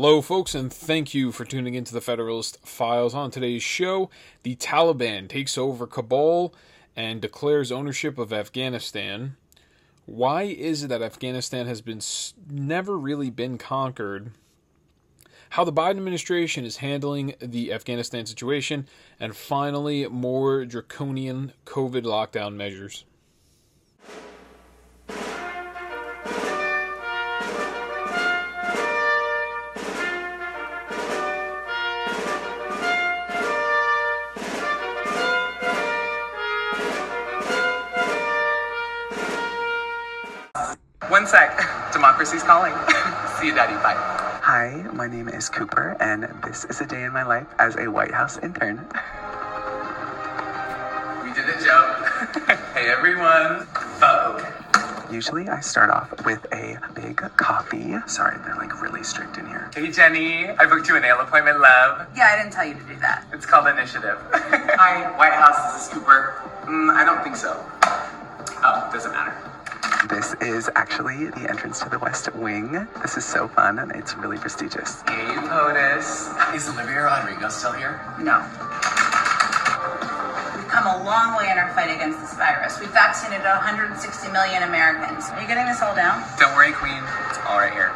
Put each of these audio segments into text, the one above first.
Hello, folks, and thank you for tuning into the Federalist Files. On today's show, the Taliban takes over Kabul and declares ownership of Afghanistan. Why is it that Afghanistan has been never really been conquered? How the Biden administration is handling the Afghanistan situation, and finally, more draconian COVID lockdown measures. Democracy's calling. See you, Daddy. Bye. Hi, my name is Cooper, and this is a day in my life as a White House intern. We did a joke. hey, everyone. Vogue. Usually, I start off with a big coffee. Sorry, they're like really strict in here. Hey, Jenny. I booked you a nail appointment, love. Yeah, I didn't tell you to do that. It's called Initiative. Hi, White House. This is Cooper. Mm, I don't think so. Oh, doesn't matter. This is actually the entrance to the West Wing. This is so fun and it's really prestigious. Hey, POTUS. Is Olivia Rodrigo still here? No. We've come a long way in our fight against this virus. We've vaccinated 160 million Americans. Are you getting this all down? Don't worry, Queen. It's all right here.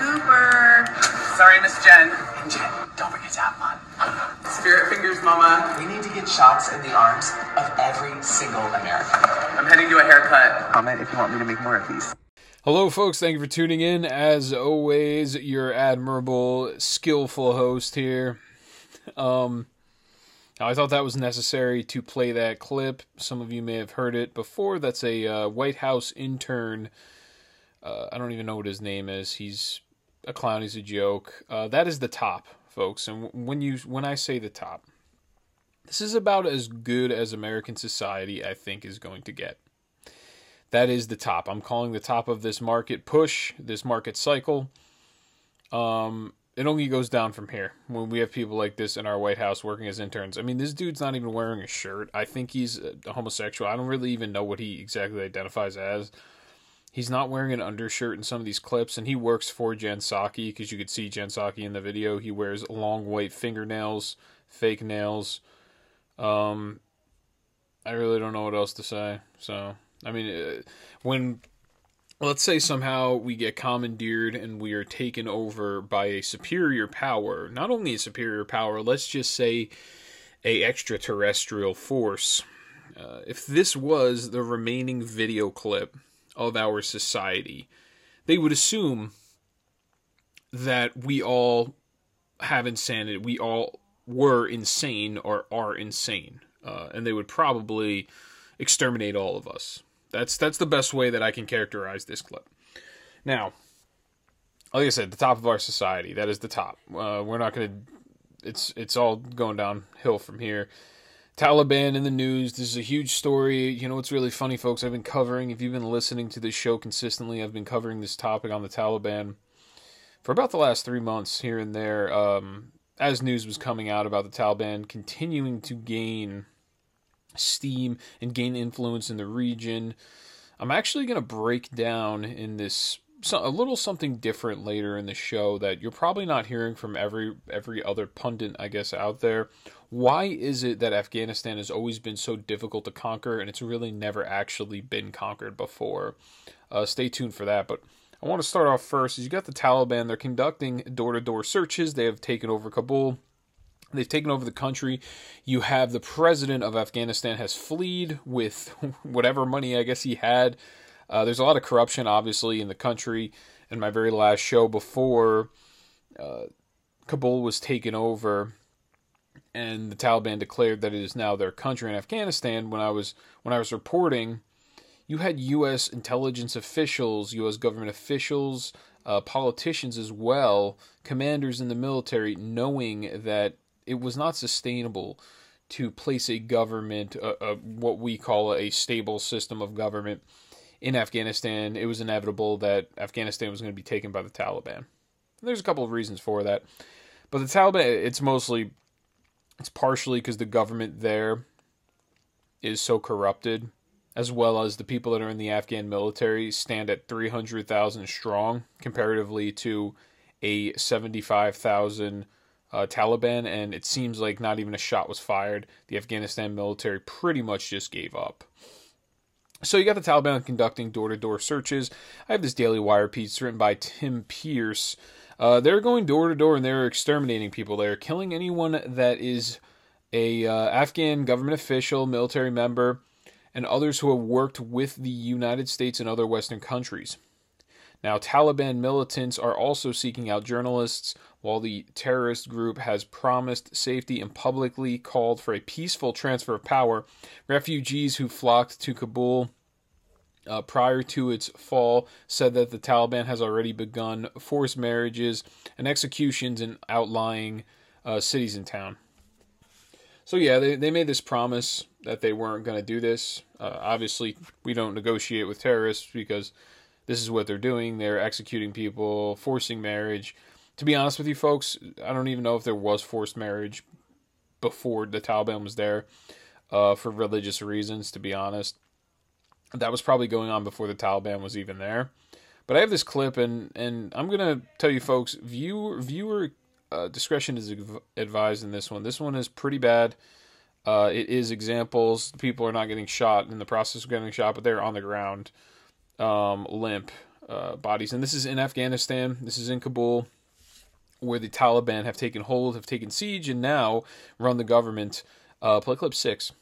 Cooper. Sorry, Miss Jen. And Jen, don't forget to have fun. Spirit fingers, Mama. We need to get shots in the arms of every single American. I'm heading to a haircut. Comment if you want me to make more of these. Hello, folks. Thank you for tuning in. As always, your admirable, skillful host here. Um, I thought that was necessary to play that clip. Some of you may have heard it before. That's a uh, White House intern. Uh, I don't even know what his name is. He's a clown. He's a joke. Uh, that is the top, folks. And when you when I say the top, this is about as good as American society I think is going to get. That is the top. I'm calling the top of this market push, this market cycle. Um, it only goes down from here when we have people like this in our White House working as interns. I mean, this dude's not even wearing a shirt. I think he's a homosexual. I don't really even know what he exactly identifies as. He's not wearing an undershirt in some of these clips, and he works for Jen Psaki because you could see Jen Psaki in the video. He wears long white fingernails, fake nails. Um, I really don't know what else to say. So, I mean, uh, when let's say somehow we get commandeered and we are taken over by a superior power, not only a superior power, let's just say a extraterrestrial force. Uh, if this was the remaining video clip of our society, they would assume that we all have insanity. We all were insane or are insane, uh, and they would probably exterminate all of us. That's that's the best way that I can characterize this clip. Now, like I said, the top of our society. That is the top. Uh, we're not going to. It's it's all going downhill from here. Taliban in the news. This is a huge story. You know what's really funny, folks? I've been covering. If you've been listening to this show consistently, I've been covering this topic on the Taliban for about the last three months here and there. Um, as news was coming out about the Taliban continuing to gain steam and gain influence in the region. I'm actually going to break down in this a little something different later in the show that you're probably not hearing from every every other pundit I guess out there. Why is it that Afghanistan has always been so difficult to conquer and it's really never actually been conquered before? Uh, stay tuned for that, but I want to start off first. Is you got the Taliban. They're conducting door-to-door searches. They have taken over Kabul. They've taken over the country. You have the president of Afghanistan has fled with whatever money I guess he had. Uh, there's a lot of corruption, obviously, in the country. In my very last show before uh, Kabul was taken over, and the Taliban declared that it is now their country in Afghanistan. When I was when I was reporting, you had U.S. intelligence officials, U.S. government officials, uh, politicians as well, commanders in the military, knowing that it was not sustainable to place a government, uh, uh, what we call a stable system of government, in Afghanistan. It was inevitable that Afghanistan was going to be taken by the Taliban. And there's a couple of reasons for that, but the Taliban, it's mostly, it's partially because the government there is so corrupted as well as the people that are in the Afghan military, stand at 300,000 strong comparatively to a 75,000 uh, Taliban, and it seems like not even a shot was fired. The Afghanistan military pretty much just gave up. So you got the Taliban conducting door-to-door searches. I have this Daily Wire piece written by Tim Pearce. Uh, they're going door to door and they're exterminating people. They're killing anyone that is a uh, Afghan government official, military member, and others who have worked with the United States and other Western countries. Now, Taliban militants are also seeking out journalists, while the terrorist group has promised safety and publicly called for a peaceful transfer of power. Refugees who flocked to Kabul uh, prior to its fall said that the Taliban has already begun forced marriages and executions in outlying uh, cities and town. So yeah, they, they made this promise that they weren't going to do this. Uh, obviously, we don't negotiate with terrorists because this is what they're doing. They're executing people, forcing marriage. To be honest with you, folks, I don't even know if there was forced marriage before the Taliban was there uh, for religious reasons. To be honest, that was probably going on before the Taliban was even there. But I have this clip, and and I'm gonna tell you, folks, viewer viewer uh, discretion is advised in this one. This one is pretty bad. Uh, it is examples. People are not getting shot in the process of getting shot, but they're on the ground, um, limp uh, bodies. And this is in Afghanistan. This is in Kabul, where the Taliban have taken hold, have taken siege, and now run the government. Uh, play clip six.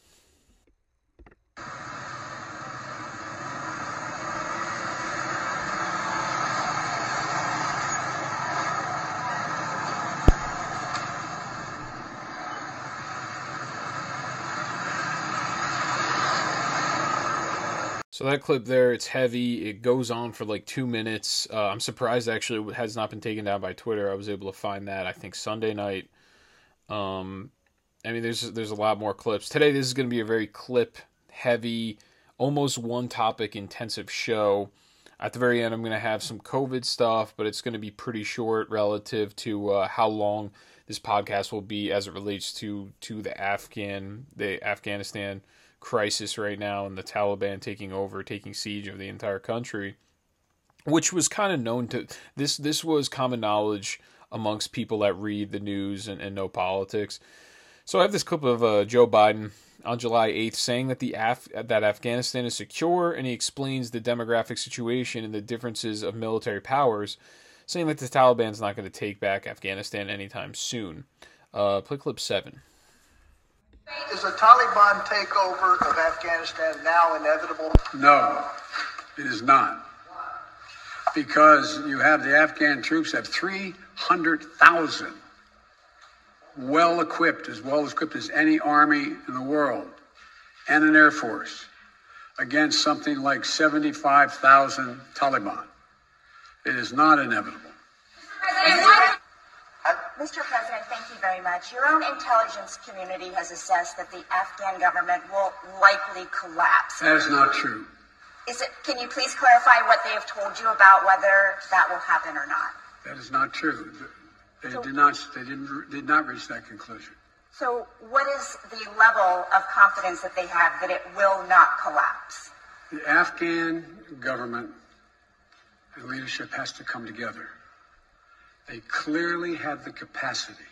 So that clip there, it's heavy. It goes on for like two minutes. Uh, I'm surprised actually it has not been taken down by Twitter. I was able to find that I think Sunday night. Um, I mean, there's there's a lot more clips today. This is going to be a very clip heavy, almost one topic intensive show. At the very end, I'm going to have some COVID stuff, but it's going to be pretty short relative to uh, how long this podcast will be as it relates to to the Afghan the Afghanistan crisis right now and the Taliban taking over, taking siege of the entire country, which was kind of known to this. This was common knowledge amongst people that read the news and, and know politics. So I have this clip of uh, Joe Biden on July 8th saying that the Af- that Afghanistan is secure, and he explains the demographic situation and the differences of military powers, saying that the Taliban's not going to take back Afghanistan anytime soon. Uh, play clip seven. Is a Taliban takeover of Afghanistan now inevitable? No, it is not. Because you have the Afghan troops have 300,000 well equipped, as well equipped as any army in the world, and an air force against something like 75,000 Taliban. It is not inevitable. Mr. President, thank you very much. Your own intelligence community has assessed that the Afghan government will likely collapse. That is not true. Is it? Can you please clarify what they have told you about whether that will happen or not? That is not true. They so, did not. They didn't. Did not reach that conclusion. So, what is the level of confidence that they have that it will not collapse? The Afghan government and leadership has to come together. They clearly have the capacity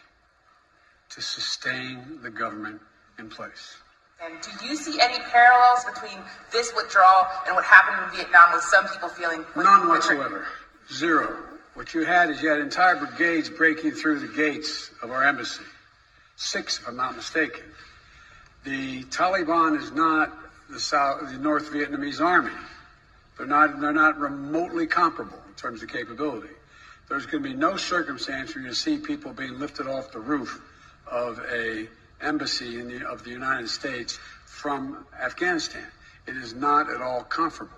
to sustain the government in place. And do you see any parallels between this withdrawal and what happened in Vietnam with some people feeling? None whatsoever. Zero. What you had is you had entire brigades breaking through the gates of our embassy. Six, if I'm not mistaken. The Taliban is not the South, the North Vietnamese army. They're not, they're not remotely comparable in terms of capability there's going to be no circumstance where you see people being lifted off the roof of a embassy the, of the United States from Afghanistan. It is not at all comfortable.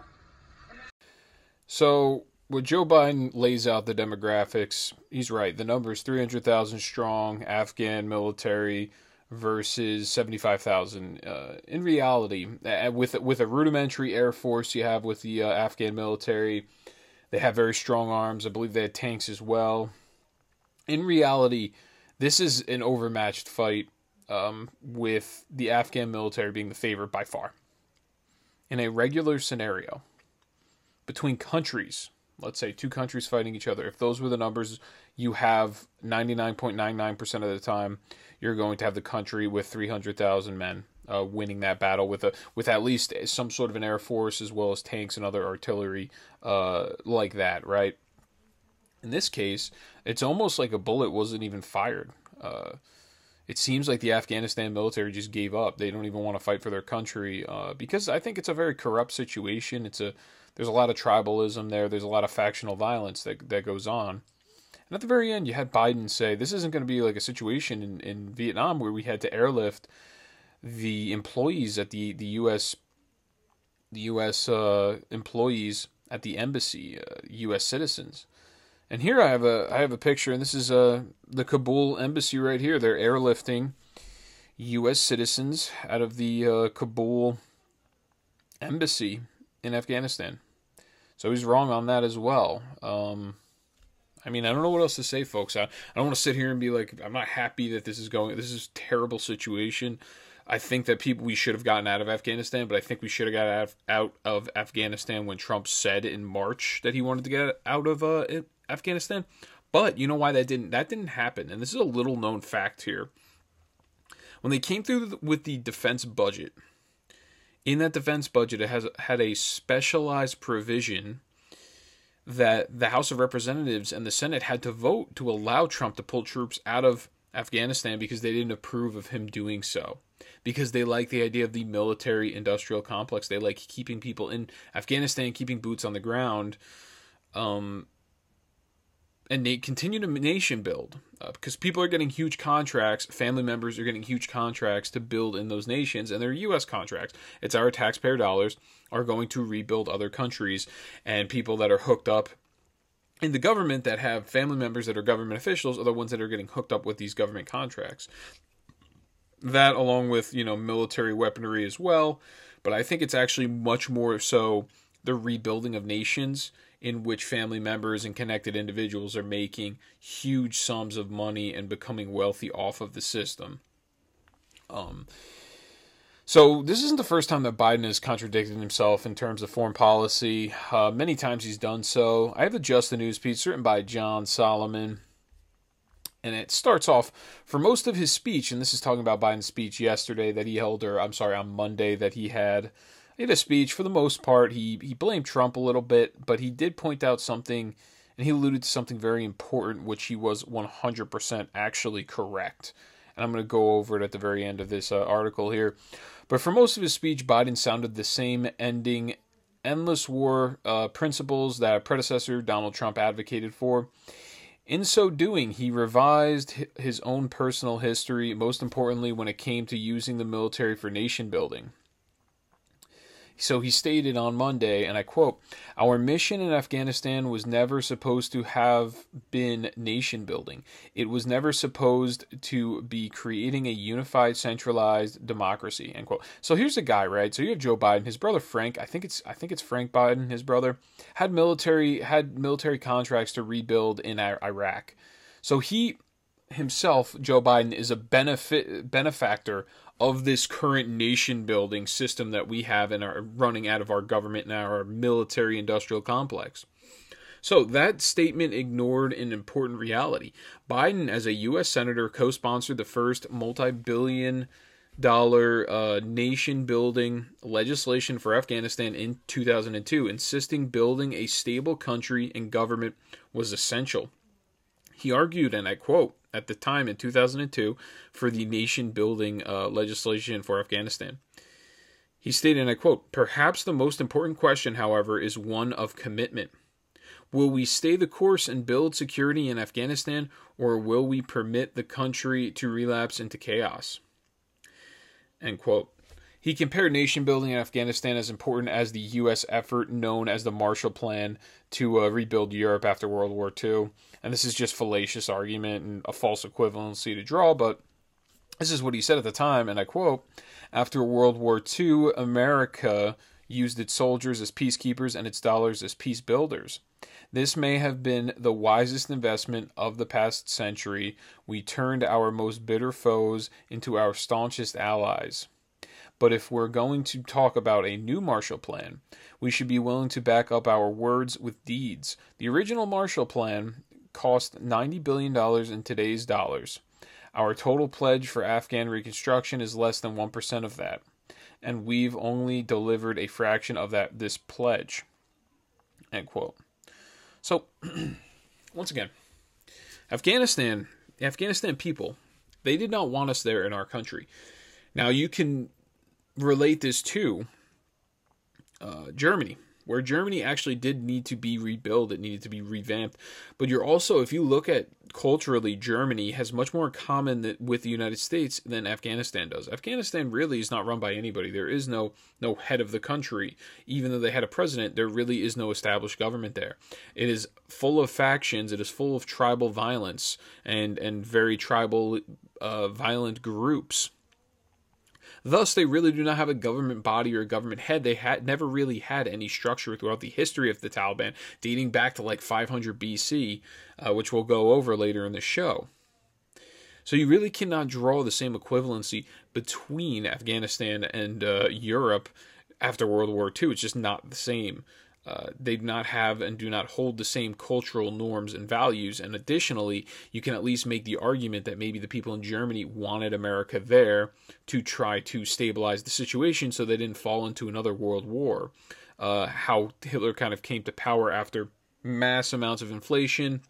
So, when Joe Biden lays out the demographics, he's right. The number is 300,000 strong Afghan military versus 75,000. Uh, in reality, with with a rudimentary air force you have with the uh, Afghan military, they have very strong arms. I believe they had tanks as well. In reality, this is an overmatched fight um, with the Afghan military being the favorite by far. In a regular scenario between countries, let's say two countries fighting each other, if those were the numbers, you have 99.99% of the time, you're going to have the country with 300,000 men uh, winning that battle with a with at least some sort of an air force as well as tanks and other artillery uh, like that, right? In this case, it's almost like a bullet wasn't even fired. Uh, it seems like the Afghanistan military just gave up. They don't even want to fight for their country uh, because I think it's a very corrupt situation. It's a there's a lot of tribalism there. There's a lot of factional violence that that goes on. And at the very end, you had Biden say this isn't going to be like a situation in, in Vietnam where we had to airlift the employees at the the U.S. the U.S. Uh, employees at the embassy, uh, U.S. citizens. And here I have a I have a picture, and this is uh, the Kabul embassy right here. They're airlifting U.S. citizens out of the uh, Kabul embassy in Afghanistan. So he's wrong on that as well. Um, I mean, I don't know what else to say, folks. I, I don't want to sit here and be like, I'm not happy that this is going. This is terrible situation. I think that people we should have gotten out of Afghanistan, but I think we should have got out of, Afghanistan when Trump said in March that he wanted to get out of uh, Afghanistan. But you know why that didn't that didn't happen, and this is a little known fact here. When they came through with the defense budget, in that defense budget, it has had a specialized provision that the House of Representatives and the Senate had to vote to allow Trump to pull troops out of Afghanistan because they didn't approve of him doing so. Because they like the idea of the military industrial complex. They like keeping people in Afghanistan, keeping boots on the ground. Um, and they continue to nation build uh, because people are getting huge contracts. Family members are getting huge contracts to build in those nations, and they're U.S. contracts. It's our taxpayer dollars are going to rebuild other countries, and people that are hooked up in the government that have family members that are government officials are the ones that are getting hooked up with these government contracts. That, along with you know military weaponry as well, but I think it's actually much more so the rebuilding of nations in which family members and connected individuals are making huge sums of money and becoming wealthy off of the system. Um, so this isn't the first time that Biden has contradicted himself in terms of foreign policy. Uh, many times he's done so. I have the Just the News piece written by John Solomon. And it starts off for most of his speech, and this is talking about Biden's speech yesterday that he held, or I'm sorry, on Monday that he had in a speech, for the most part, he, he blamed Trump a little bit, but he did point out something, and he alluded to something very important, which he was 100% actually correct. And I'm going to go over it at the very end of this uh, article here. But for most of his speech, Biden sounded the same ending endless war uh, principles that a predecessor Donald Trump advocated for. In so doing, he revised his own personal history, most importantly, when it came to using the military for nation building. So he stated on Monday, and I quote, Our mission in Afghanistan was never supposed to have been nation building. It was never supposed to be creating a unified, centralized democracy. End quote. So here's a guy, right? So you have Joe Biden, his brother Frank, I think it's I think it's Frank Biden, his brother, had military had military contracts to rebuild in Iraq. So he himself, Joe Biden, is a benefit benefactor of this current nation building system that we have and are running out of our government and our military industrial complex. So that statement ignored an important reality. Biden, as a U.S. Senator, co sponsored the first multi billion dollar uh, nation building legislation for Afghanistan in 2002, insisting building a stable country and government was essential. He argued, and I quote, at the time in 2002 for the nation building uh, legislation for Afghanistan. He stated, and I quote, Perhaps the most important question, however, is one of commitment. Will we stay the course and build security in Afghanistan, or will we permit the country to relapse into chaos? End quote. He compared nation building in Afghanistan as important as the U.S. effort known as the Marshall Plan to uh, rebuild Europe after World War II. And this is just fallacious argument and a false equivalency to draw, but this is what he said at the time, and I quote After World War II, America used its soldiers as peacekeepers and its dollars as peace builders. This may have been the wisest investment of the past century. We turned our most bitter foes into our staunchest allies. But if we're going to talk about a new Marshall Plan, we should be willing to back up our words with deeds. The original Marshall Plan cost $90 billion in today's dollars. Our total pledge for Afghan reconstruction is less than 1% of that, and we've only delivered a fraction of that this pledge. End quote. So, once again, Afghanistan, the Afghanistan people, they did not want us there in our country. Now, you can relate this to uh, Germany, where Germany actually did need to be rebuilt, it needed to be revamped. But you're also, if you look at culturally, Germany has much more in common with the United States than Afghanistan does. Afghanistan really is not run by anybody. There is no no head of the country. Even though they had a president, there really is no established government there. It is full of factions. It is full of tribal violence and and very tribal uh, violent groups Thus, they really do not have a government body or a government head. They had never really had any structure throughout the history of the Taliban, dating back to like 500 BC, uh, which we'll go over later in the show. So you really cannot draw the same equivalency between Afghanistan and uh, Europe after World War II. It's just not the same. Uh, they do not have and do not hold the same cultural norms and values. And additionally, you can at least make the argument that maybe the people in Germany wanted America there to try to stabilize the situation so they didn't fall into another world war. Uh, how Hitler kind of came to power after mass amounts of inflation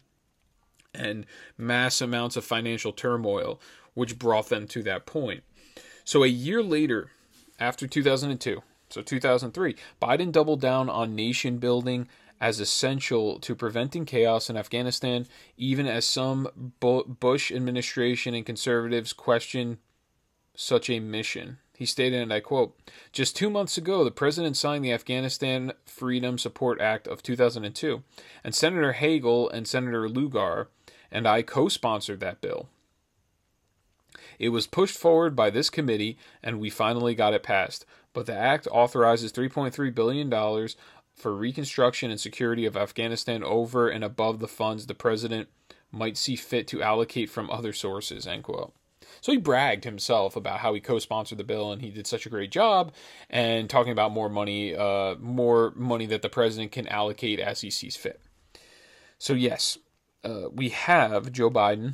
and mass amounts of financial turmoil, which brought them to that point. So a year later, after 2002, so 2003, Biden doubled down on nation building as essential to preventing chaos in Afghanistan, even as some Bush administration and conservatives question such a mission. He stated, and I quote, Just two months ago, the president signed the Afghanistan Freedom Support Act of 2002, and Senator Hagel and Senator Lugar and I co sponsored that bill. It was pushed forward by this committee, and we finally got it passed but the act authorizes $3.3 billion for reconstruction and security of Afghanistan over and above the funds the president might see fit to allocate from other sources, end quote. So he bragged himself about how he co-sponsored the bill and he did such a great job, and talking about more money, uh, more money that the president can allocate as he sees fit. So yes, uh, we have Joe Biden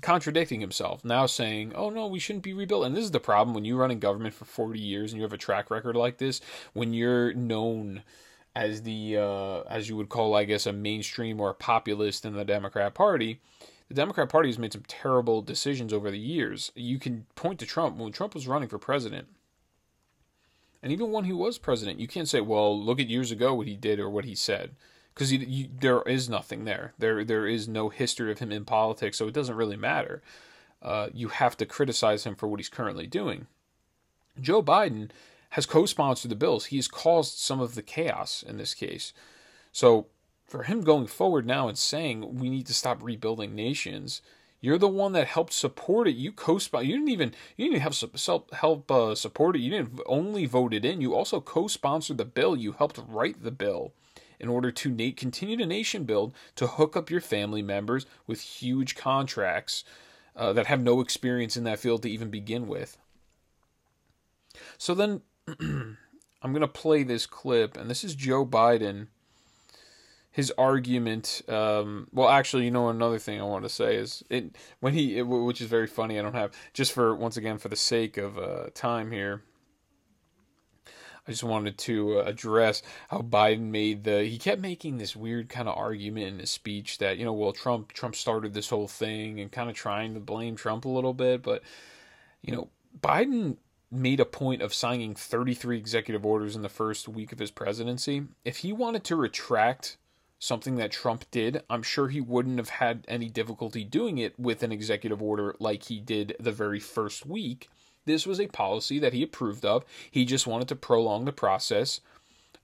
contradicting himself, now saying, oh no, we shouldn't be rebuilt. And this is the problem when you run in government for 40 years and you have a track record like this, when you're known as the, uh, as you would call, I guess, a mainstream or a populist in the Democrat Party. The Democrat Party has made some terrible decisions over the years. You can point to Trump. When Trump was running for president, and even when he was president, you can't say, well, look at years ago what he did or what he said because there is nothing there. There there is no history of him in politics, so it doesn't really matter. Uh, you have to criticize him for what he's currently doing. Joe Biden has co-sponsored the bills. He's caused some of the chaos in this case. So for him going forward now and saying we need to stop rebuilding nations, you're the one that helped support it. You co-sponsor. You didn't even you didn't have help uh, support it. You didn't only vote it in. You also co-sponsored the bill. You helped write the bill in order to na- continue to nation build to hook up your family members with huge contracts uh, that have no experience in that field to even begin with. So then I'm going to play this clip, and this is Joe Biden. His argument. Um, well, actually, you know, another thing I want to say is it when he, it, which is very funny. I don't have just for once again for the sake of uh, time here. I just wanted to uh, address how Biden made the he kept making this weird kind of argument in his speech that you know well Trump Trump started this whole thing and kind of trying to blame Trump a little bit but you know Biden made a point of signing 33 executive orders in the first week of his presidency. If he wanted to retract something that Trump did, I'm sure he wouldn't have had any difficulty doing it with an executive order like he did the very first week this was a policy that he approved of. He just wanted to prolong the process,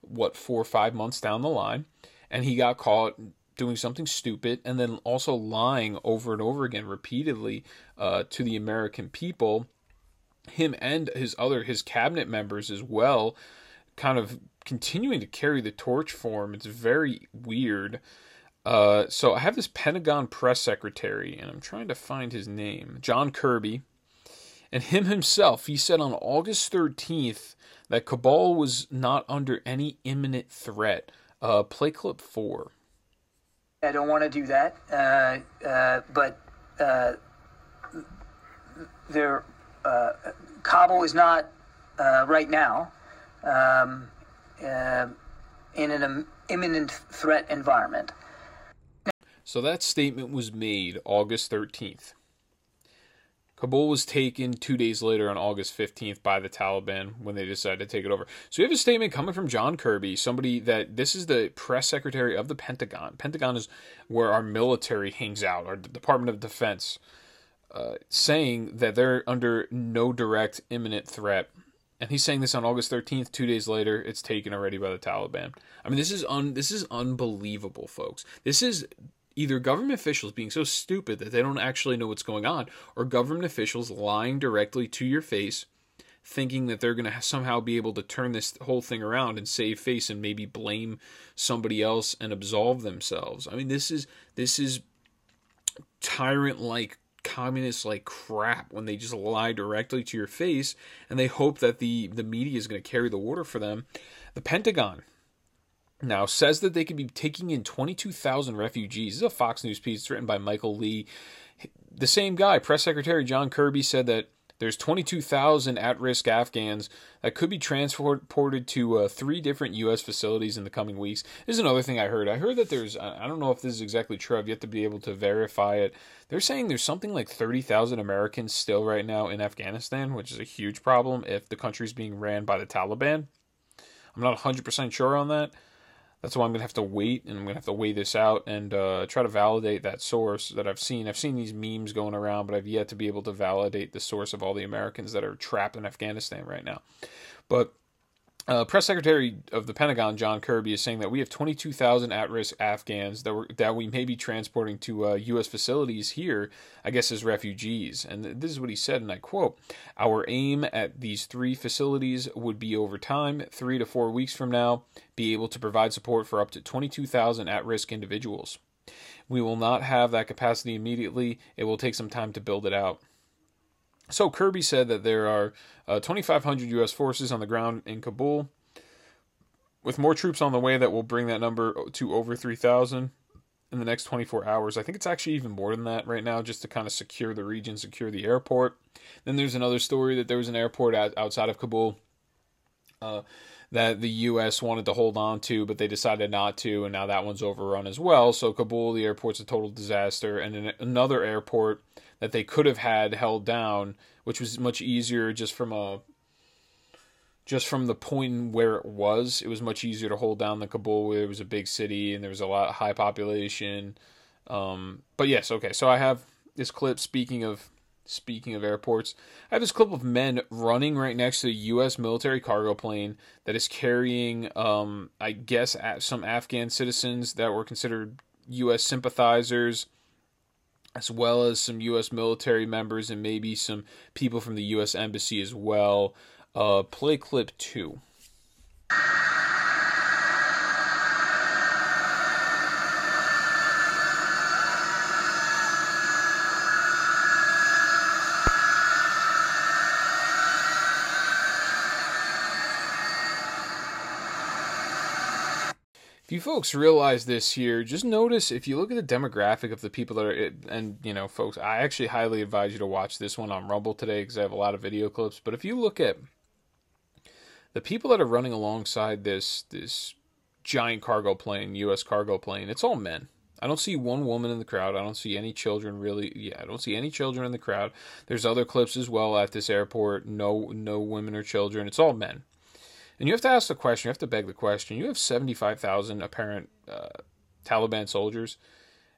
what, four or five months down the line. And he got caught doing something stupid and then also lying over and over again repeatedly uh, to the American people. Him and his other, his cabinet members as well, kind of continuing to carry the torch for him. It's very weird. Uh, so I have this Pentagon press secretary, and I'm trying to find his name, John Kirby, And him himself, he said on August 13th that Kabul was not under any imminent threat. Uh, play clip four. I don't want to do that, uh, uh, but uh, there, uh, Kabul is not uh, right now um, uh, in an imminent threat environment. So that statement was made August 13th. Kabul was taken two days later on August 15th by the Taliban when they decided to take it over. So we have a statement coming from John Kirby, somebody that this is the press secretary of the Pentagon. Pentagon is where our military hangs out, our Department of Defense, uh, saying that they're under no direct imminent threat. And he's saying this on August 13th. Two days later, it's taken already by the Taliban. I mean, this is un this is unbelievable, folks. This is either government officials being so stupid that they don't actually know what's going on, or government officials lying directly to your face, thinking that they're going to somehow be able to turn this whole thing around and save face and maybe blame somebody else and absolve themselves. I mean, this is this is tyrant like communist like crap when they just lie directly to your face and they hope that the the media is going to carry the water for them. The Pentagon now says that they could be taking in 22,000 refugees. This is a Fox News piece it's written by Michael Lee. The same guy, Press Secretary John Kirby, said that there's 22,000 at risk Afghans that could be transported to uh, three different U.S. facilities in the coming weeks. This is another thing I heard. I heard that there's, I don't know if this is exactly true, I've yet to be able to verify it. They're saying there's something like 30,000 Americans still right now in Afghanistan, which is a huge problem if the country's being ran by the Taliban. I'm not 100% sure on that. That's why I'm gonna have to wait, and I'm gonna have to weigh this out and uh, try to validate that source that I've seen. I've seen these memes going around, but I've yet to be able to validate the source of all the Americans that are trapped in Afghanistan right now. But uh, Press Secretary of the Pentagon John Kirby is saying that we have 22,000 at-risk Afghans that, that we may be transporting to uh, U.S. facilities here, I guess, as refugees. And this is what he said, and I quote: "Our aim at these three facilities would be over time, three to four weeks from now, be able to provide support for up to 22,000 at-risk individuals. We will not have that capacity immediately. It will take some time to build it out." So Kirby said that there are uh, 2,500 U.S. forces on the ground in Kabul, with more troops on the way that will bring that number to over 3,000 in the next 24 hours. I think it's actually even more than that right now, just to kind of secure the region, secure the airport. Then there's another story that there was an airport outside of Kabul. Uh, that the U.S. wanted to hold on to, but they decided not to, and now that one's overrun as well. So Kabul, the airport's a total disaster, and then another airport that they could have had held down, which was much easier just from a just from the point where it was, it was much easier to hold down the Kabul, where it was a big city and there was a lot of high population. Um, but yes, okay. So I have this clip. Speaking of speaking of airports, I have this clip of men running right next to a U.S. military cargo plane that is carrying, um, I guess, some Afghan citizens that were considered U.S. sympathizers as well as some U.S. military members and maybe some people from the U.S. Embassy as well. Uh, play clip two. If you folks realize this here, just notice if you look at the demographic of the people that are, and you know, folks, I actually highly advise you to watch this one on Rumble today because I have a lot of video clips. But if you look at the people that are running alongside this this giant cargo plane, U.S. cargo plane, it's all men. I don't see one woman in the crowd. I don't see any children really. Yeah, I don't see any children in the crowd. There's other clips as well at this airport. No, no women or children. It's all men. And you have to ask the question, you have to beg the question. You have 75,000 apparent uh, Taliban soldiers,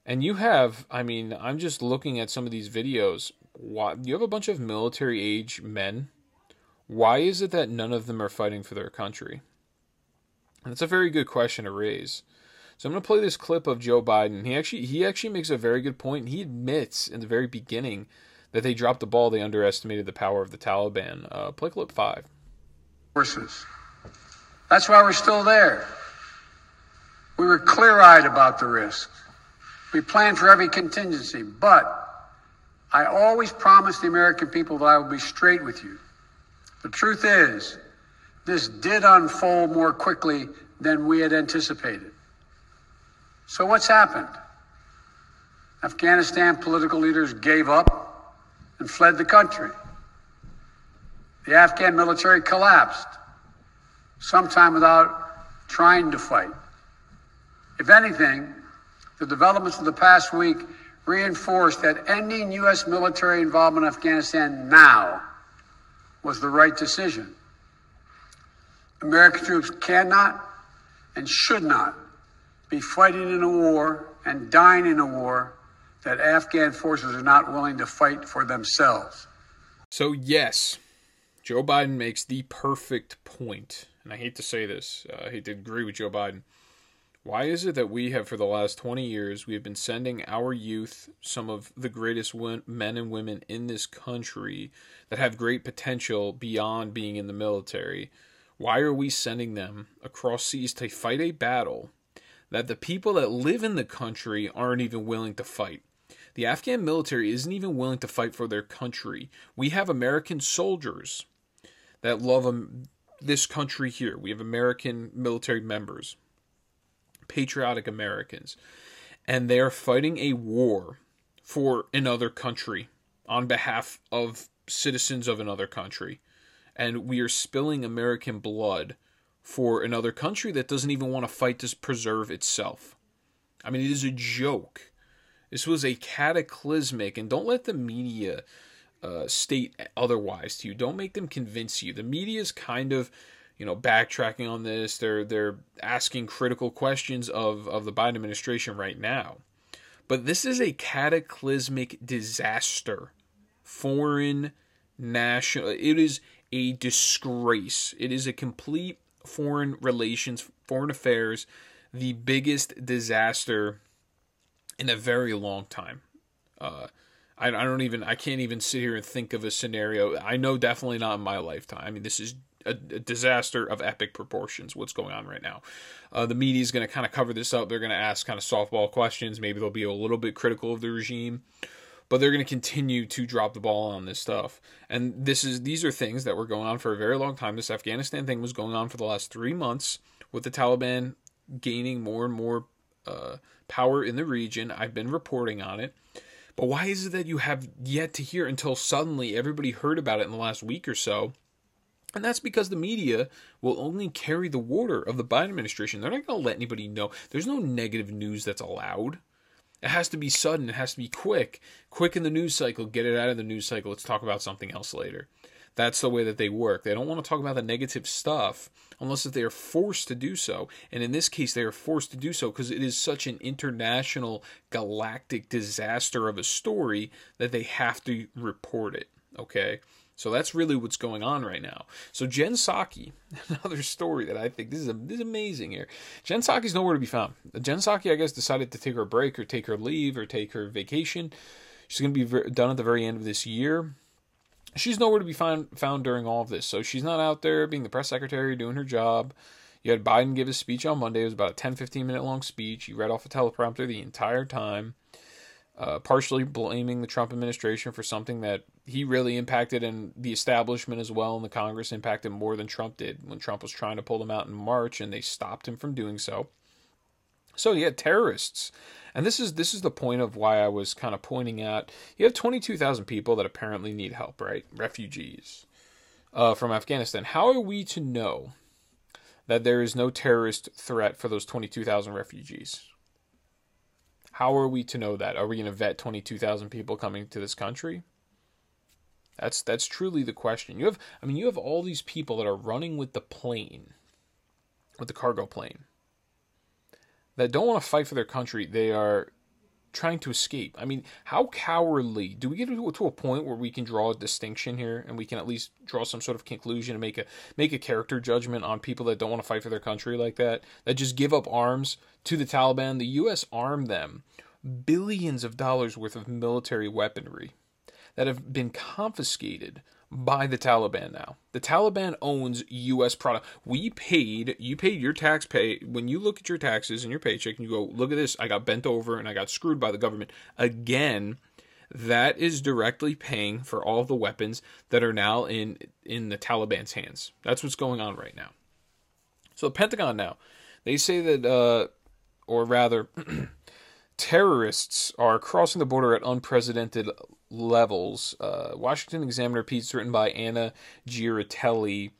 and you have, I mean, I'm just looking at some of these videos. Why, you have a bunch of military age men. Why is it that none of them are fighting for their country? And that's a very good question to raise. So I'm going to play this clip of Joe Biden. He actually he actually makes a very good point. He admits in the very beginning that they dropped the ball. They underestimated the power of the Taliban. Uh, play clip five. Forces. That's why we're still there. We were clear eyed about the risk. We planned for every contingency, but I always promised the American people that I would be straight with you. The truth is, this did unfold more quickly than we had anticipated. So, what's happened? Afghanistan political leaders gave up and fled the country. The Afghan military collapsed, sometime without trying to fight. If anything, the developments of the past week reinforced that ending U.S. military involvement in Afghanistan now was the right decision. American troops cannot and should not be fighting in a war and dying in a war that Afghan forces are not willing to fight for themselves. So, yes, Joe Biden makes the perfect point. And I hate to say this, uh, I hate to agree with Joe Biden. Why is it that we have, for the last 20 years, we have been sending our youth, some of the greatest men and women in this country that have great potential beyond being in the military? Why are we sending them across seas to fight a battle that the people that live in the country aren't even willing to fight? The Afghan military isn't even willing to fight for their country. We have American soldiers that love um, this country here. We have American military members, patriotic Americans, and they are fighting a war for another country on behalf of citizens of another country. And we are spilling American blood for another country that doesn't even want to fight to preserve itself. I mean, it is a joke this was a cataclysmic, and don't let the media uh, state otherwise to you. Don't make them convince you. The media is kind of, you know, backtracking on this. They're they're asking critical questions of of the Biden administration right now. But this is a cataclysmic disaster. Foreign national. It is a disgrace. It is a complete foreign relations, foreign affairs, the biggest disaster in a very long time. Uh, I, don't even I can't even sit here and think of a scenario. I know definitely not in my lifetime. I mean, this is a, a disaster of epic proportions. What's going on right now? Uh, the media is going to kind of cover this up. They're going to ask kind of softball questions. Maybe they'll be a little bit critical of the regime, but they're going to continue to drop the ball on this stuff. And this is these are things that were going on for a very long time. This Afghanistan thing was going on for the last three months with the Taliban gaining more and more uh, power in the region. I've been reporting on it. But why is it that you have yet to hear until suddenly everybody heard about it in the last week or so? And that's because the media will only carry the water of the Biden administration. They're not going to let anybody know. There's no negative news that's allowed. It has to be sudden. It has to be quick. Quick in the news cycle. Get it out of the news cycle. Let's talk about something else later. That's the way that they work. They don't want to talk about the negative stuff unless they are forced to do so. And in this case, they are forced to do so because it is such an international galactic disaster of a story that they have to report it. Okay. So that's really what's going on right now. So Jen Psaki, another story that I think this is a, this is amazing here. Jen Psaki's nowhere to be found. Jen Psaki, I guess, decided to take her break or take her leave or take her vacation. She's going to be done at the very end of this year she's nowhere to be found found during all of this. So she's not out there being the press secretary doing her job. You had Biden give his speech on Monday. It was about a 10, 15 minute long speech. He read off a teleprompter the entire time, uh, partially blaming the Trump administration for something that he really impacted and the establishment as well and the Congress impacted more than Trump did when Trump was trying to pull them out in March and they stopped him from doing so. So you had terrorists and this is this is the point of why I was kind of pointing out. You have 22,000 people that apparently need help, right? Refugees uh, from Afghanistan. How are we to know that there is no terrorist threat for those 22,000 refugees? How are we to know that? Are we going to vet 22,000 people coming to this country? That's that's truly the question. You have I mean you have all these people that are running with the plane with the cargo plane that don't want to fight for their country. They are trying to escape. I mean, how cowardly do we get to, a point where we can draw a distinction here and we can at least draw some sort of conclusion and make a make a character judgment on people that don't want to fight for their country like that, that just give up arms to the Taliban. The US armed them billions of dollars worth of military weaponry that have been confiscated by the Taliban now. The Taliban owns U.S. product. We paid, you paid your tax pay. When you look at your taxes and your paycheck and you go, look at this, I got bent over and I got screwed by the government. Again, that is directly paying for all the weapons that are now in in the Taliban's hands. That's what's going on right now. So the Pentagon now, they say that, uh, or rather, terrorists are crossing the border at unprecedented levels. Uh, Washington Examiner piece written by Anna Giaritelli.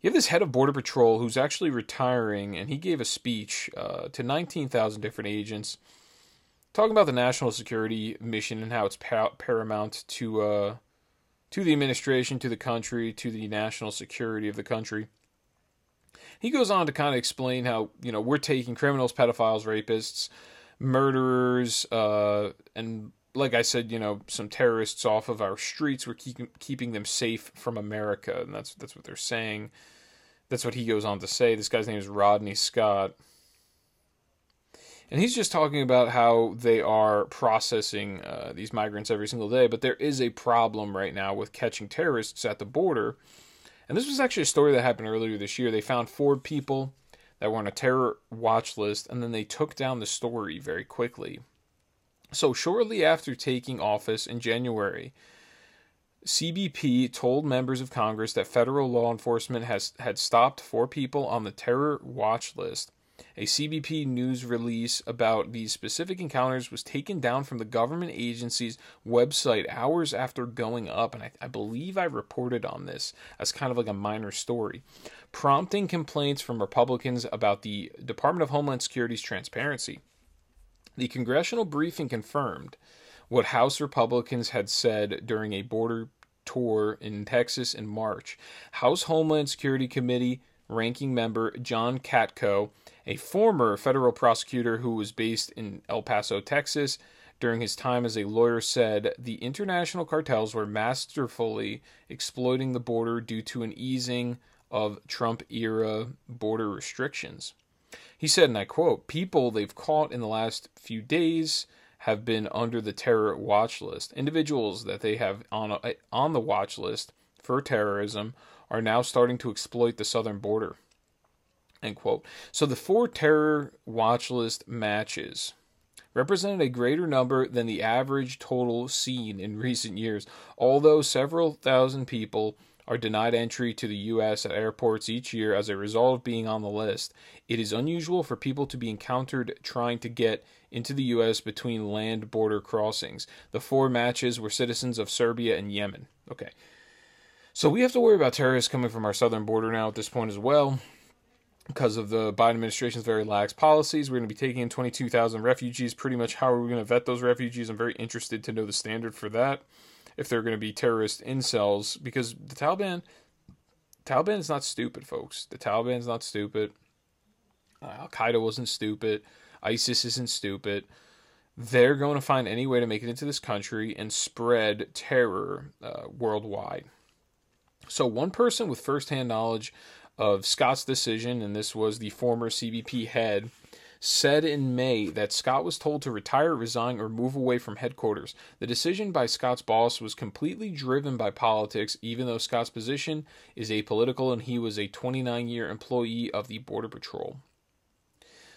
You have this head of Border Patrol who's actually retiring, and he gave a speech uh, to 19,000 different agents talking about the national security mission and how it's paramount to uh, to the administration, to the country, to the national security of the country. He goes on to kind of explain how you know we're taking criminals, pedophiles, rapists, murderers, uh, and like I said, you know, some terrorists off of our streets. We're keeping keeping them safe from America, and that's that's what they're saying. That's what he goes on to say. This guy's name is Rodney Scott. And he's just talking about how they are processing uh, these migrants every single day, but there is a problem right now with catching terrorists at the border and this was actually a story that happened earlier this year. They found four people that were on a terror watch list, and then they took down the story very quickly. So, shortly after taking office in January, CBP told members of Congress that federal law enforcement has had stopped four people on the terror watch list a CBP news release about these specific encounters was taken down from the government agency's website hours after going up, and I, I, believe I reported on this as kind of like a minor story, prompting complaints from Republicans about the Department of Homeland Security's transparency. The congressional briefing confirmed what House Republicans had said during a border tour in Texas in March. House Homeland Security Committee ranking member John Katko a former federal prosecutor who was based in El Paso, Texas, during his time as a lawyer said the international cartels were masterfully exploiting the border due to an easing of Trump era border restrictions. He said, and I quote, people they've caught in the last few days have been under the terror watch list. Individuals that they have on, a, on the watch list for terrorism are now starting to exploit the southern border. End quote. So the four terror watch list matches represented a greater number than the average total seen in recent years, although several thousand people are denied entry to the U.S. at airports each year as a result of being on the list. It is unusual for people to be encountered trying to get into the U.S. between land border crossings. The four matches were citizens of Serbia and Yemen. Okay. So we have to worry about terrorists coming from our southern border now at this point as well because of the Biden administration's very lax policies. We're going to be taking in 22,000 refugees. Pretty much how are we going to vet those refugees? I'm very interested to know the standard for that. If they're going to be terrorist incels, because the Taliban, Taliban is not stupid, folks. The Taliban is not stupid. Uh, Al Qaeda wasn't stupid. ISIS isn't stupid. They're going to find any way to make it into this country and spread terror uh, worldwide. So, one person with firsthand knowledge of Scott's decision, and this was the former CBP head, said in May that Scott was told to retire, resign, or move away from headquarters. The decision by Scott's boss was completely driven by politics, even though Scott's position is apolitical and he was a 29 year employee of the Border Patrol.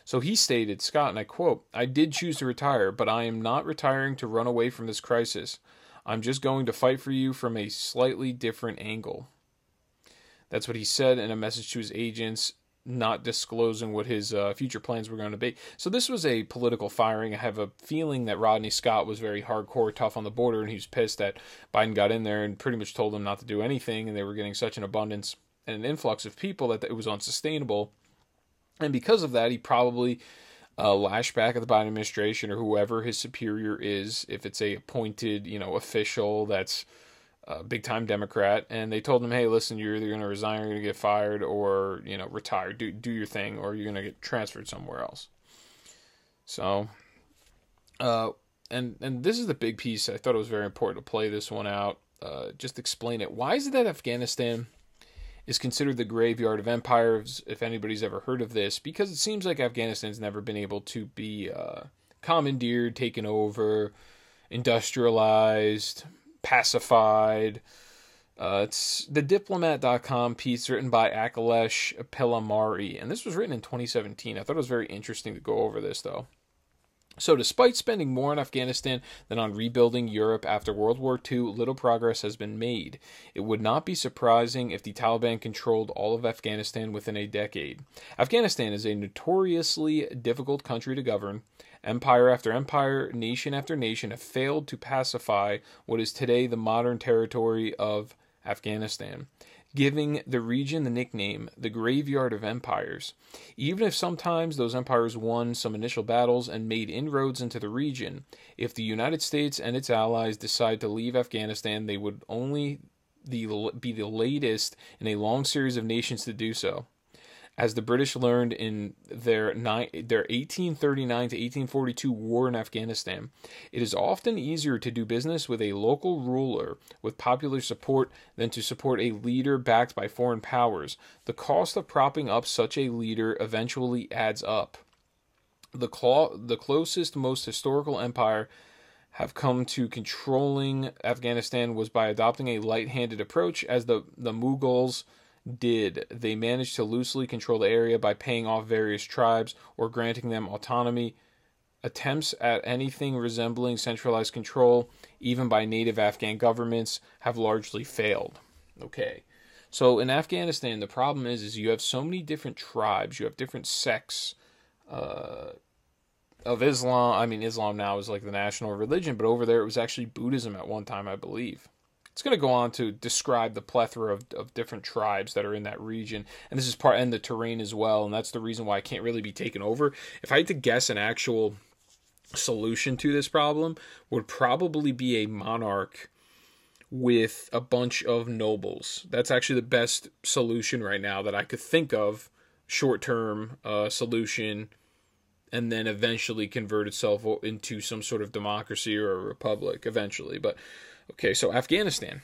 So he stated, Scott, and I quote, I did choose to retire, but I am not retiring to run away from this crisis. I'm just going to fight for you from a slightly different angle. That's what he said in a message to his agents, not disclosing what his uh, future plans were going to be. So this was a political firing. I have a feeling that Rodney Scott was very hardcore, tough on the border, and he was pissed that Biden got in there and pretty much told them not to do anything, and they were getting such an abundance and an influx of people that it was unsustainable. And because of that, he probably uh, lashed back at the Biden administration or whoever his superior is, if it's a appointed, you know, official that's a big time Democrat, and they told him, "Hey, listen, you're either going to resign, or you're going to get fired, or you know, retire, do do your thing, or you're going to get transferred somewhere else." So, uh, and and this is the big piece. I thought it was very important to play this one out. Uh, just explain it. Why is it that Afghanistan is considered the graveyard of empires? If anybody's ever heard of this, because it seems like Afghanistan's never been able to be uh, commandeered, taken over, industrialized, pacified. Uh, it's the diplomat.com piece written by Akhilesh Pillalamarri, and this was written in 2017. I thought it was very interesting to go over this, though. So, despite spending more on Afghanistan than on rebuilding Europe after World War II, little progress has been made. It would not be surprising if the Taliban controlled all of Afghanistan within a decade. Afghanistan is a notoriously difficult country to govern. Empire after empire, nation after nation have failed to pacify what is today the modern territory of Afghanistan giving the region the nickname the Graveyard of Empires. Even if sometimes those empires won some initial battles and made inroads into the region, if the United States and its allies decide to leave Afghanistan, they would only be the latest in a long series of nations to do so as the British learned in their, ni- their 1839 to 1842 war in Afghanistan. It is often easier to do business with a local ruler with popular support than to support a leader backed by foreign powers. The cost of propping up such a leader eventually adds up. The, cl- the closest, most historical empire have come to controlling Afghanistan was by adopting a light handed approach, as the, the Mughals did. They managed to loosely control the area by paying off various tribes or granting them autonomy. Attempts at anything resembling centralized control, even by native Afghan governments, have largely failed. Okay. So in Afghanistan, the problem is, is you have so many different tribes, you have different sects uh, of Islam. I mean, Islam now is like the national religion, but over there it was actually Buddhism at one time, I believe. It's going to go on to describe the plethora of, of different tribes that are in that region, and this is part and the terrain as well, and that's the reason why I can't really be taken over. If I had to guess an actual solution to this problem, would probably be a monarch with a bunch of nobles. That's actually the best solution right now that I could think of, short term uh, solution, and then eventually convert itself into some sort of democracy or a republic eventually. But Okay, so Afghanistan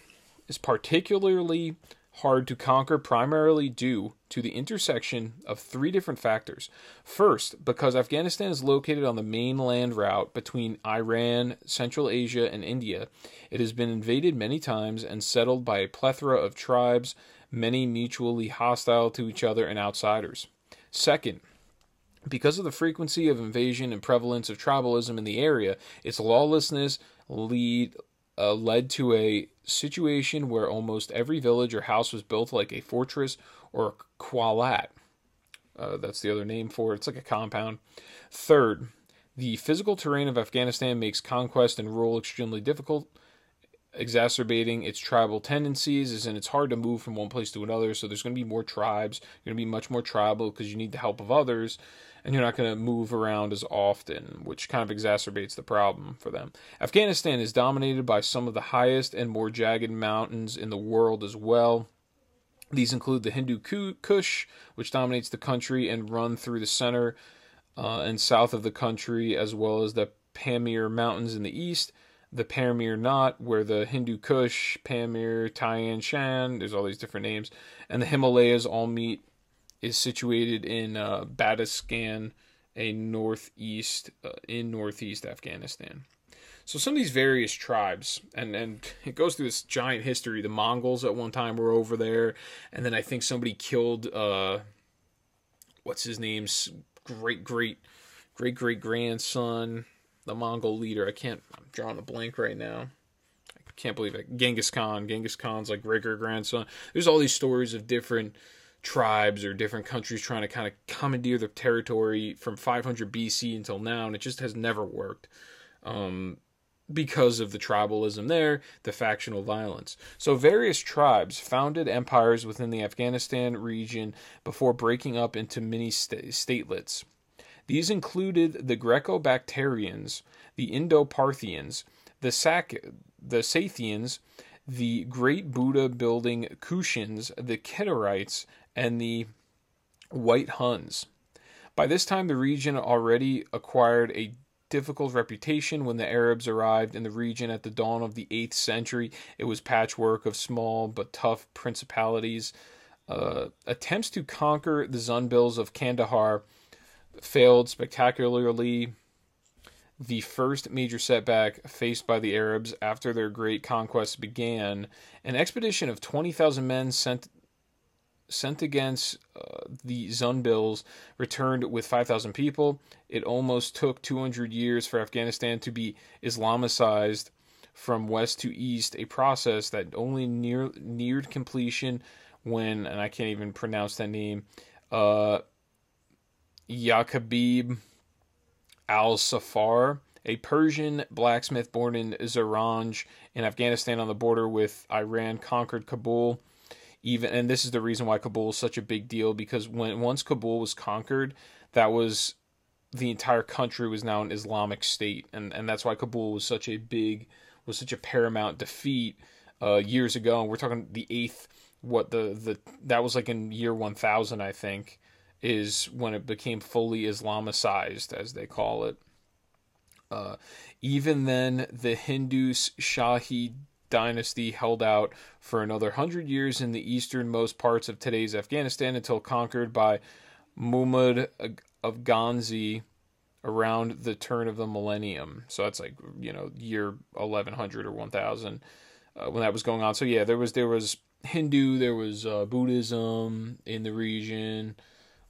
is particularly hard to conquer primarily due to the intersection of three different factors. First, because Afghanistan is located on the main land route between Iran, Central Asia, and India, it has been invaded many times and settled by a plethora of tribes, many mutually hostile to each other and outsiders. Second, because of the frequency of invasion and prevalence of tribalism in the area, its lawlessness lead uh, led to a situation where almost every village or house was built like a fortress or a qalat. Uh, that's the other name for it. It's like a compound. Third, the physical terrain of Afghanistan makes conquest and rule extremely difficult, exacerbating its tribal tendencies. and it's hard to move from one place to another. So there's going to be more tribes. You're going to be much more tribal because you need the help of others and you're not going to move around as often, which kind of exacerbates the problem for them. Afghanistan is dominated by some of the highest and more jagged mountains in the world as well. These include the Hindu Kush, which dominates the country and run through the center uh, and south of the country, as well as the Pamir Mountains in the east, the Pamir Knot, where the Hindu Kush, Pamir, Tian Shan, there's all these different names, and the Himalayas all meet is situated in uh, Badakhshan, a northeast uh, in northeast Afghanistan. So some of these various tribes, and and it goes through this giant history. The Mongols at one time were over there, and then I think somebody killed uh, what's his name's great great great great grandson, the Mongol leader. I can't. I'm drawing a blank right now. I can't believe it. Genghis Khan. Genghis Khan's like great grandson. There's all these stories of different tribes or different countries trying to kind of commandeer the territory from 500 BC until now, and it just has never worked um, because of the tribalism there, the factional violence. So, various tribes founded empires within the Afghanistan region before breaking up into mini statelets. These included the Greco Bactrians, the Indo Parthians, the, Sac- the Scythians, the Great Buddha building Kushans, the Kittites, and the White Huns. By this time, the region already acquired a difficult reputation when the Arabs arrived in the region at the dawn of the 8th century. It was patchwork of small but tough principalities. Uh, attempts to conquer the Zunbils of Kandahar failed spectacularly. The first major setback faced by the Arabs after their great conquest began. An expedition of 20,000 men sent sent against uh, the Zunbils returned with 5,000 people. It almost took 200 years for Afghanistan to be Islamicized from west to east, a process that only near, neared completion when, and I can't even pronounce that name, uh, al Safar, a Persian blacksmith born in Zaranj in Afghanistan on the border with Iran, conquered Kabul. Even and this is the reason why Kabul is such a big deal because when once Kabul was conquered, that was the entire country was now an Islamic state, and and that's why Kabul was such a big was such a paramount defeat uh, years ago. And we're talking the eighth, what the the that was like in year one thousand, I think, is when it became fully Islamicized, as they call it. Uh, even then, the Hindus Shahi dynasty held out for another hundred years in the easternmost parts of today's Afghanistan until conquered by Muhammad of Ghazni around the turn of the millennium. So that's like you know year eleven hundred or one thousand uh, when that was going on. So yeah, there was there was Hindu, there was uh, Buddhism in the region,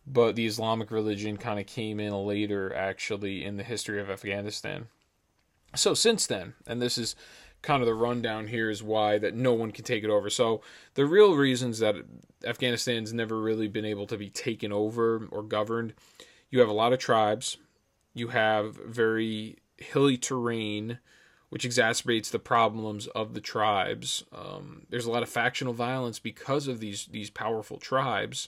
but the Islamic religion kind of came in later actually in the history of Afghanistan. So since then, and this is kind of the rundown here is why that no one can take it over. So the real reasons that Afghanistan's never really been able to be taken over or governed, you have a lot of tribes, you have very hilly terrain, which exacerbates the problems of the tribes. Um, there's a lot of factional violence because of these these powerful tribes,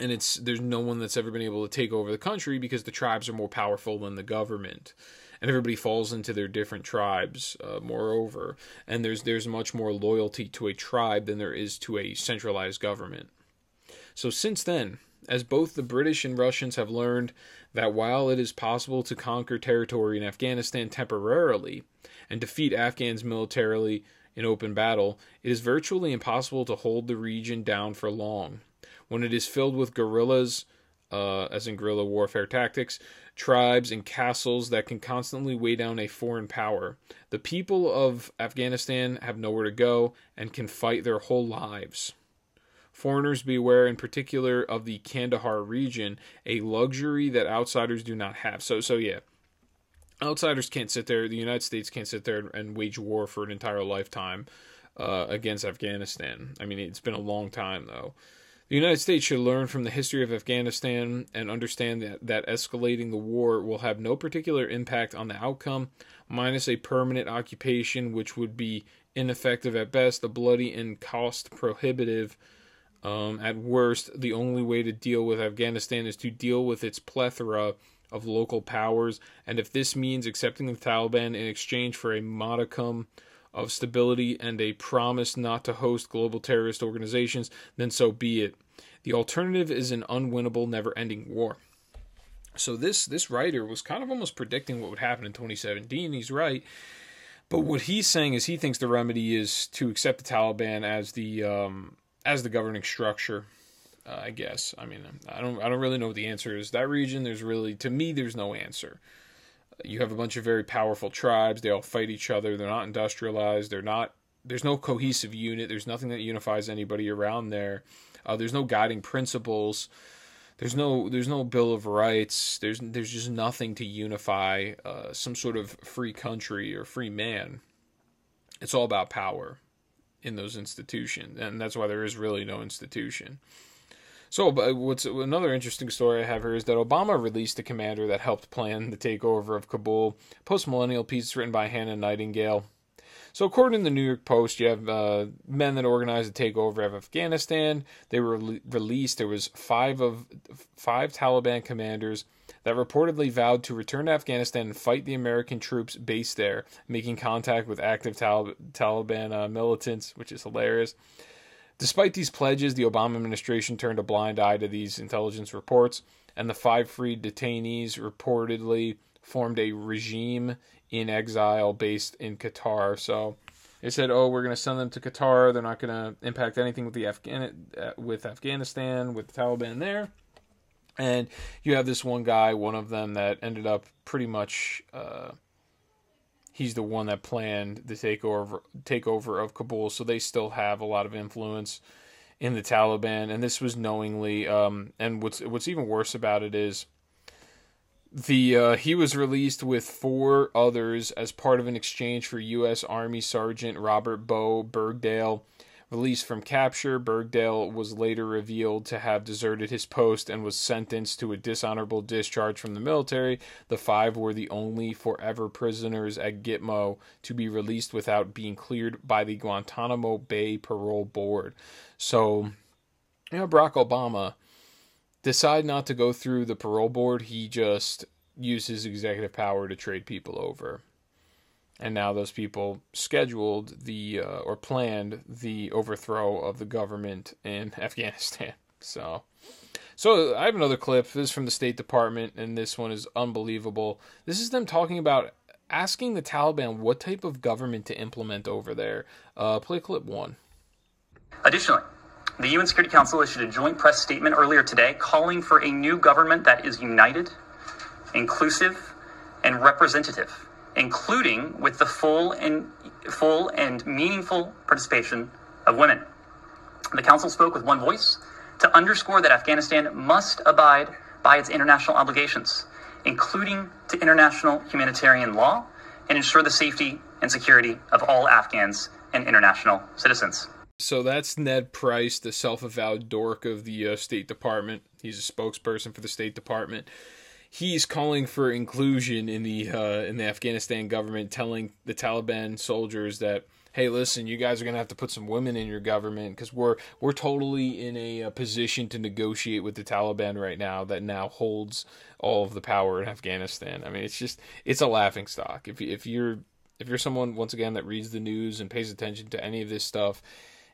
and it's there's no one that's ever been able to take over the country because the tribes are more powerful than the government, and everybody falls into their different tribes. Uh, moreover, and there's there's much more loyalty to a tribe than there is to a centralized government. So since then, as both the British and Russians have learned that while it is possible to conquer territory in Afghanistan temporarily and defeat Afghans militarily in open battle, it is virtually impossible to hold the region down for long. When it is filled with guerrillas, uh, as in guerrilla warfare tactics, tribes, and castles that can constantly weigh down a foreign power, the people of Afghanistan have nowhere to go and can fight their whole lives. Foreigners beware, in particular, of the Kandahar region, a luxury that outsiders do not have. So, so yeah, outsiders can't sit there. The United States can't sit there and wage war for an entire lifetime uh, against Afghanistan. I mean, it's been a long time though. The United States should learn from the history of Afghanistan and understand that, that escalating the war will have no particular impact on the outcome, minus a permanent occupation, which would be ineffective at best, the bloody and cost prohibitive. Um, at worst, the only way to deal with Afghanistan is to deal with its plethora of local powers, and if this means accepting the Taliban in exchange for a modicum of stability and a promise not to host global terrorist organizations, then so be it. The alternative is an unwinnable, never-ending war. So this this writer was kind of almost predicting what would happen in 2017. He's right. But what he's saying is he thinks the remedy is to accept the Taliban as the um, as the governing structure. Uh, I guess. I mean, I don't. I don't really know what the answer is. That region, there's really, to me, there's no answer. You have a bunch of very powerful tribes. They all fight each other. They're not industrialized. They're not. There's no cohesive unit. There's nothing that unifies anybody around there. Uh, there's no guiding principles. There's no. There's no Bill of Rights. There's. There's just nothing to unify uh, some sort of free country or free man. It's all about power in those institutions, and that's why there is really no institution. So, what's another interesting story I have here is that Obama released a commander that helped plan the takeover of Kabul. Post millennial piece written by Hannah Nightingale. So, according to the New York Post, you have uh, men that organized the takeover of Afghanistan. They were re- released. There was five of five Taliban commanders that reportedly vowed to return to Afghanistan and fight the American troops based there, making contact with active Tal- Taliban uh, militants, which is hilarious. Despite these pledges, the Obama administration turned a blind eye to these intelligence reports, and the five freed detainees reportedly formed a regime in exile based in Qatar. So they said, "Oh, we're going to send them to Qatar. They're not going to impact anything with the Afghan uh, with Afghanistan with the Taliban there." And you have this one guy, one of them that ended up pretty much. Uh, he's the one that planned the takeover takeover of Kabul, so they still have a lot of influence in the Taliban, and this was knowingly. Um, and what's what's even worse about it is the uh, he was released with four others as part of an exchange for U.S. Army Sergeant Robert Bowe Bergdahl. Released from capture, Bergdahl was later revealed to have deserted his post and was sentenced to a dishonorable discharge from the military. The five were the only forever prisoners at Gitmo to be released without being cleared by the Guantanamo Bay Parole Board. So, you know, Barack Obama decided not to go through the parole board. He just used his executive power to trade people over and now those people scheduled the uh, or planned the overthrow of the government in Afghanistan. So, so I have another clip. This is from the State Department, and this one is unbelievable. This is them talking about asking the Taliban what type of government to implement over there. Uh, play clip one. Additionally, the UN Security Council issued a joint press statement earlier today calling for a new government that is united, inclusive, and representative including with the full and full and meaningful participation of women. The council spoke with one voice to underscore that Afghanistan must abide by its international obligations, including to international humanitarian law, and ensure the safety and security of all Afghans and international citizens. So that's Ned Price, the self avowed dork of the uh, State Department. He's a spokesperson for the State Department he's calling for inclusion in the uh, in the Afghanistan government, telling the Taliban soldiers that hey, listen, you guys are gonna have to put some women in your government because we're we're totally in a, a, position to negotiate with the Taliban right now that now holds all of the power in Afghanistan. I mean, it's just it's a laughing stock. If if you're if you're someone once again that reads the news and pays attention to any of this stuff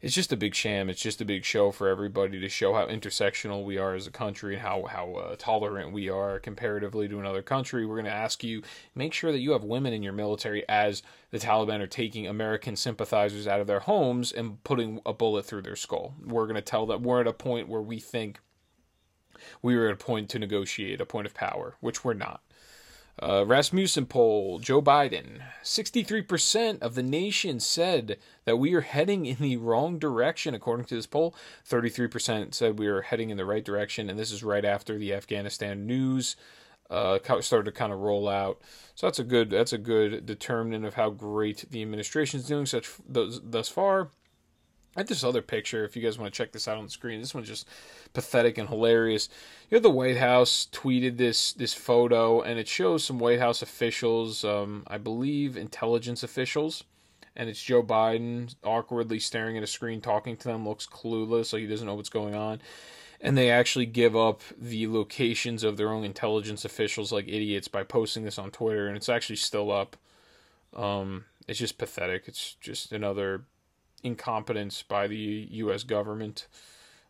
it's just a big sham. It's just a big show for everybody to show how intersectional we are as a country and how how uh, tolerant we are comparatively to another country. We're going to ask you make sure that you have women in your military as the Taliban are taking American sympathizers out of their homes and putting a bullet through their skull. We're going to tell that we're at a point where we think we are at a point to negotiate, a point of power, which we're not. Uh, Rasmussen poll Joe Biden. 63% of the nation said that we are heading in the wrong direction, according to this poll. 33% said we are heading in the right direction, and this is right after the Afghanistan news uh, started to kind of roll out. So that's a good that's a good determinant of how great the administration is doing such thus, thus far. I this other picture, if you guys want to check this out on the screen. This one's just pathetic and hilarious. You know, the White House tweeted this this photo, and it shows some White House officials, um, I believe intelligence officials, and it's Joe Biden awkwardly staring at a screen, talking to them, looks clueless, like he doesn't know what's going on. And they actually give up the locations of their own intelligence officials like idiots by posting this on Twitter, and it's actually still up. Um, it's just pathetic. It's just another incompetence by the U.S. government.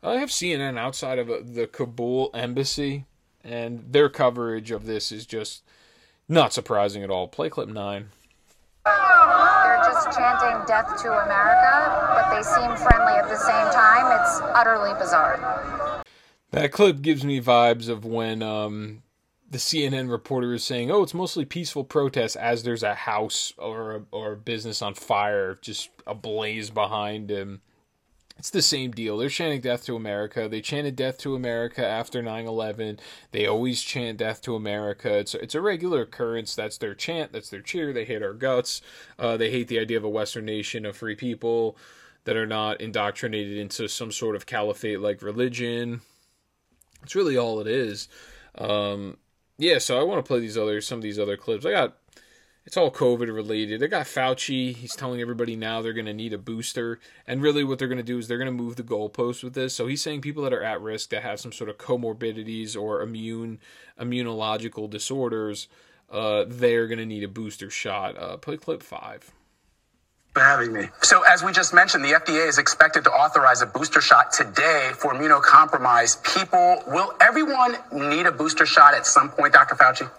I have CNN outside of uh, the Kabul embassy, and their coverage of this is just not surprising at all. Play clip nine. They're just chanting death to America, but they seem friendly at the same time. It's utterly bizarre. That clip gives me vibes of when um, the CNN reporter is saying, "Oh, it's mostly peaceful protests," as there's a house or a, or a business on fire, just ablaze behind him. It's the same deal. They're chanting death to America. They chanted death to America after 9/11. They always chant death to America. It's it's a regular occurrence. That's their chant. That's their cheer. They hate our guts. Uh, they hate the idea of a Western nation of free people that are not indoctrinated into some sort of caliphate-like religion. It's really all it is. Um, yeah, so I want to play these other some of these other clips. I got it's all COVID related. I got Fauci. He's telling everybody now they're going to need a booster, and really what they're going to do is they're going to move the goalposts with this. So he's saying people that are at risk that have some sort of comorbidities or immune immunological disorders, uh, they're going to need a booster shot. Uh, play clip five for having me. So, as we just mentioned, the FDA is expected to authorize a booster shot today for immunocompromised people. Will everyone need a booster shot at some point, Dr. Fauci?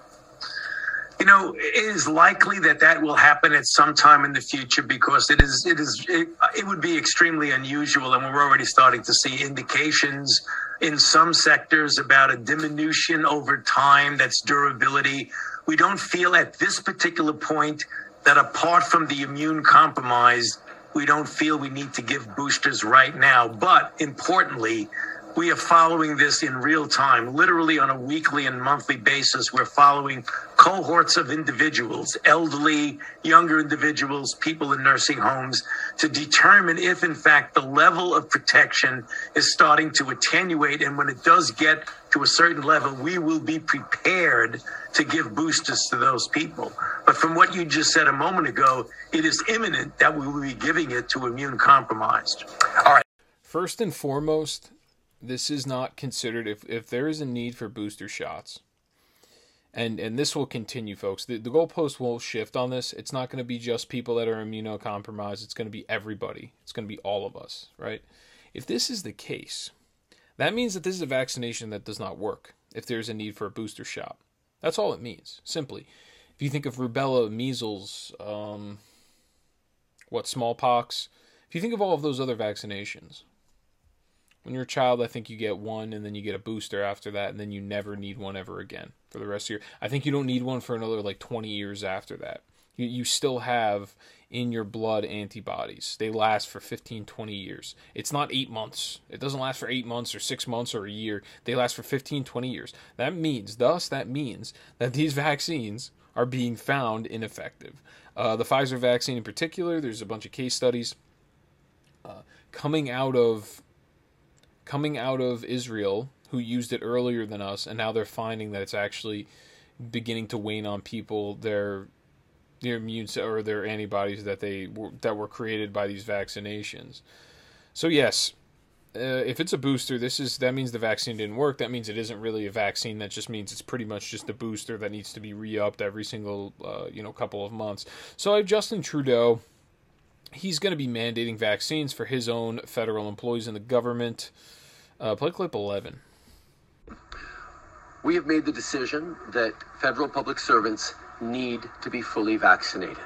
You know, it is likely that that will happen at some time in the future because it is it is it, it would be extremely unusual, and we're already starting to see indications in some sectors about a diminution over time. That's durability. We don't feel at this particular point that apart from the immune compromised, we don't feel we need to give boosters right now. But importantly, we are following this in real time, literally on a weekly and monthly basis. We're following cohorts of individuals, elderly, younger individuals, people in nursing homes, to determine if, in fact, the level of protection is starting to attenuate. And when it does get to a certain level, we will be prepared to give boosters to those people. But from what you just said a moment ago, it is imminent that we will be giving it to immune compromised. All right. First and foremost, this is not considered if, if there is a need for booster shots and and this will continue folks. The, the goalpost will shift on this. It's not going to be just people that are immunocompromised. It's going to be everybody. It's going to be all of us right? If this is the case that means that this is a vaccination that does not work if there's a need for a booster shot. That's all it means simply. If you think of rubella measles um, what smallpox? If you think of all of those other vaccinations when you're a child, I think you get one and then you get a booster after that, and then you never need one ever again for the rest of your. I think you don't need one for another like 20 years after that. You, you still have in your blood antibodies. They last for 15, 20 years. It's not eight months. It doesn't last for eight months or six months or a year. They last for 15, 20 years. That means, thus, that means that these vaccines are being found ineffective. Uh, the Pfizer vaccine in particular, there's a bunch of case studies uh, coming out of coming out of Israel who used it earlier than us, and now they're finding that it's actually beginning to wane on people their their immune or their antibodies that they were, that were created by these vaccinations. So yes, uh, if it's a booster, this is that means the vaccine didn't work. That means it isn't really a vaccine. That just means it's pretty much just a booster that needs to be re-upped every single uh, you know couple of months. So I have Justin Trudeau he's going to be mandating vaccines for his own federal employees in the government. Uh, play clip 11. We have made the decision that federal public servants need to be fully vaccinated.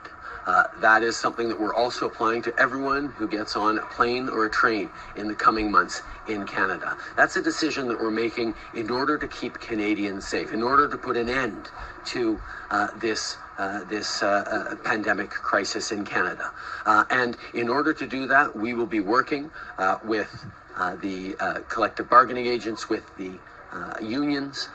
Uh, that is something that we're also applying to everyone who gets on a plane or a train in the coming months in Canada. That's a decision that we're making in order to keep Canadians safe, in order to put an end to uh, this uh, this uh, uh, pandemic crisis in Canada. Uh, and in order to do that, we will be working uh, with the collective bargaining agents, with the unions,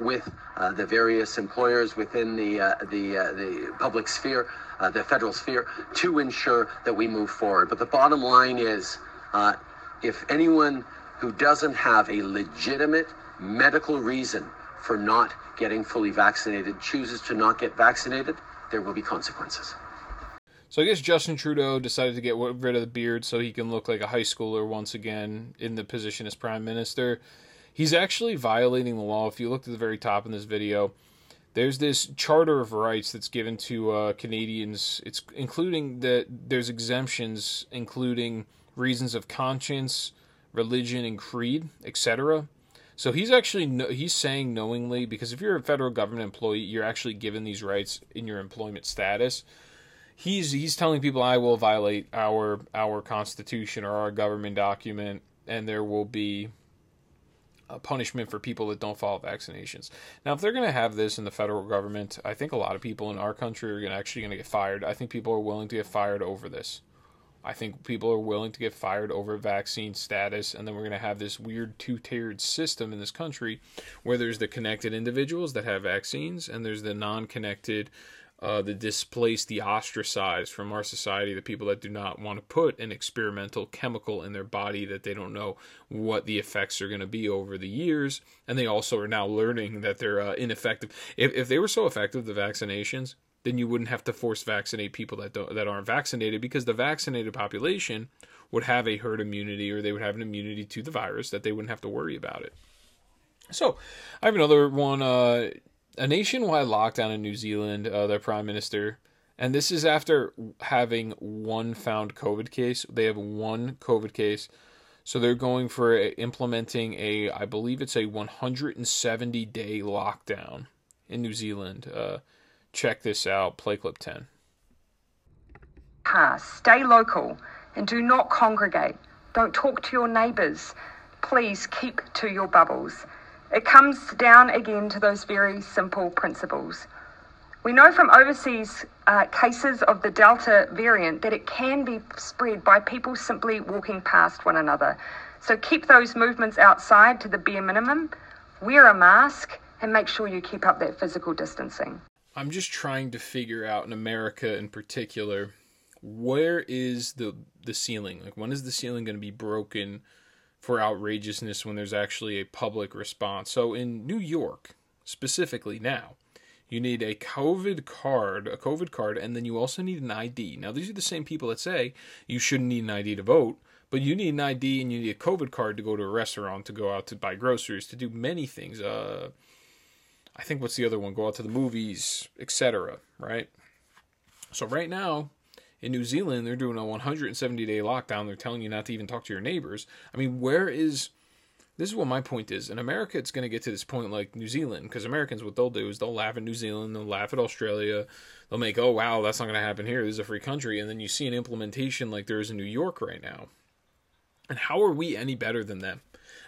with the various employers within the the the public sphere, Uh, the federal sphere, to ensure that we move forward. But the bottom line is, uh, if anyone who doesn't have a legitimate medical reason for not getting fully vaccinated chooses to not get vaccinated, there will be consequences. So I guess Justin Trudeau decided to get rid of the beard so he can look like a high schooler once again in the position as prime minister. He's actually violating the law. If you look at the very top in this video, there's this charter of rights that's given to uh, Canadians. It's including that there's exemptions, including reasons of conscience, religion, and creed, etc. So he's actually he's saying knowingly because if you're a federal government employee, you're actually given these rights in your employment status. He's he's telling people I will violate our our constitution or our government document, and there will be a punishment for people that don't follow vaccinations. Now, if they're going to have this in the federal government, I think a lot of people in our country are to actually going to get fired. I think people are willing to get fired over this. I think people are willing to get fired over vaccine status, and then we're going to have this weird two tiered system in this country where there's the connected individuals that have vaccines, and there's the non connected, uh, the displaced, the ostracized from our society, the people that do not want to put an experimental chemical in their body that they don't know what the effects are going to be over the years, and they also are now learning that they're uh, ineffective. If, if they were so effective, the vaccinations, then you wouldn't have to force vaccinate people that don't, that aren't vaccinated because the vaccinated population would have a herd immunity or they would have an immunity to the virus that they wouldn't have to worry about it. So, I have another one. Uh, a nationwide lockdown in New Zealand. Uh, their prime minister, and this is after having one found COVID case. They have one COVID case, so they're going for a, implementing a, I believe it's a 170 day lockdown in New Zealand. Uh, Check this out. Play clip 10. Stay local and do not congregate. Don't talk to your neighbours. Please keep to your bubbles. It comes down again to those very simple principles. We know from overseas uh, cases of the Delta variant that it can be spread by people simply walking past one another. So keep those movements outside to the bare minimum, wear a mask, and make sure you keep up that physical distancing. I'm just trying to figure out in America in particular where is the the ceiling? Like when is the ceiling going to be broken for outrageousness when there's actually a public response? So in New York specifically now, you need a COVID card, a COVID card, and then you also need an ID. Now these are the same people that say you shouldn't need an ID to vote, but you need an ID and you need a COVID card to go to a restaurant, to go out to buy groceries, to do many things. Uh, I think what's the other one? Go out to the movies, etc. Right. So right now, in New Zealand, they're doing a 170 day lockdown. They're telling you not to even talk to your neighbors. I mean, where is. This is what my point is. In America, it's going to get to this point like New Zealand, because Americans, what they'll do is they'll laugh at New Zealand, they'll laugh at Australia, they'll make, oh, wow, that's not going to happen here. This is a free country. And then you see an implementation like there is in New York right now. And how are we any better than them?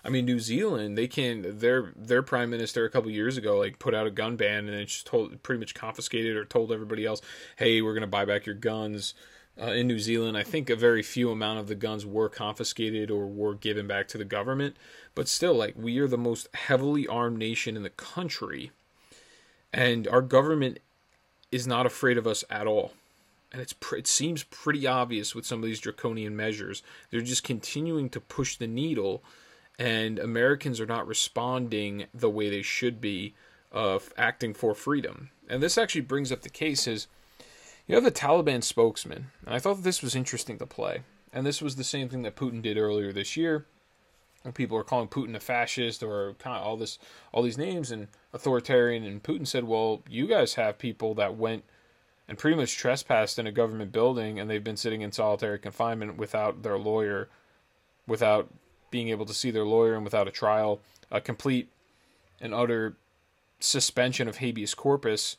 I mean, New Zealand, they can their their prime minister a couple years ago like put out a gun ban and it's told pretty much confiscated or told everybody else, hey, we're gonna buy back your guns. Uh, in New Zealand, I think a very few amount of the guns were confiscated or were given back to the government, but still, like we are the most heavily armed nation in the country, and our government is not afraid of us at all and it's it seems pretty obvious with some of these draconian measures. They're just continuing to push the needle and Americans are not responding the way they should be uh, of acting for freedom. And this actually brings up the case is you have the Taliban spokesman, and I thought this was interesting to play. And this was the same thing that Putin did earlier this year. When people are calling Putin a fascist or kind of all this all these names and authoritarian and Putin said, "Well, you guys have people that went and pretty much trespassed in a government building and they've been sitting in solitary confinement without their lawyer without being able to see their lawyer and without a trial, a complete and utter suspension of habeas corpus.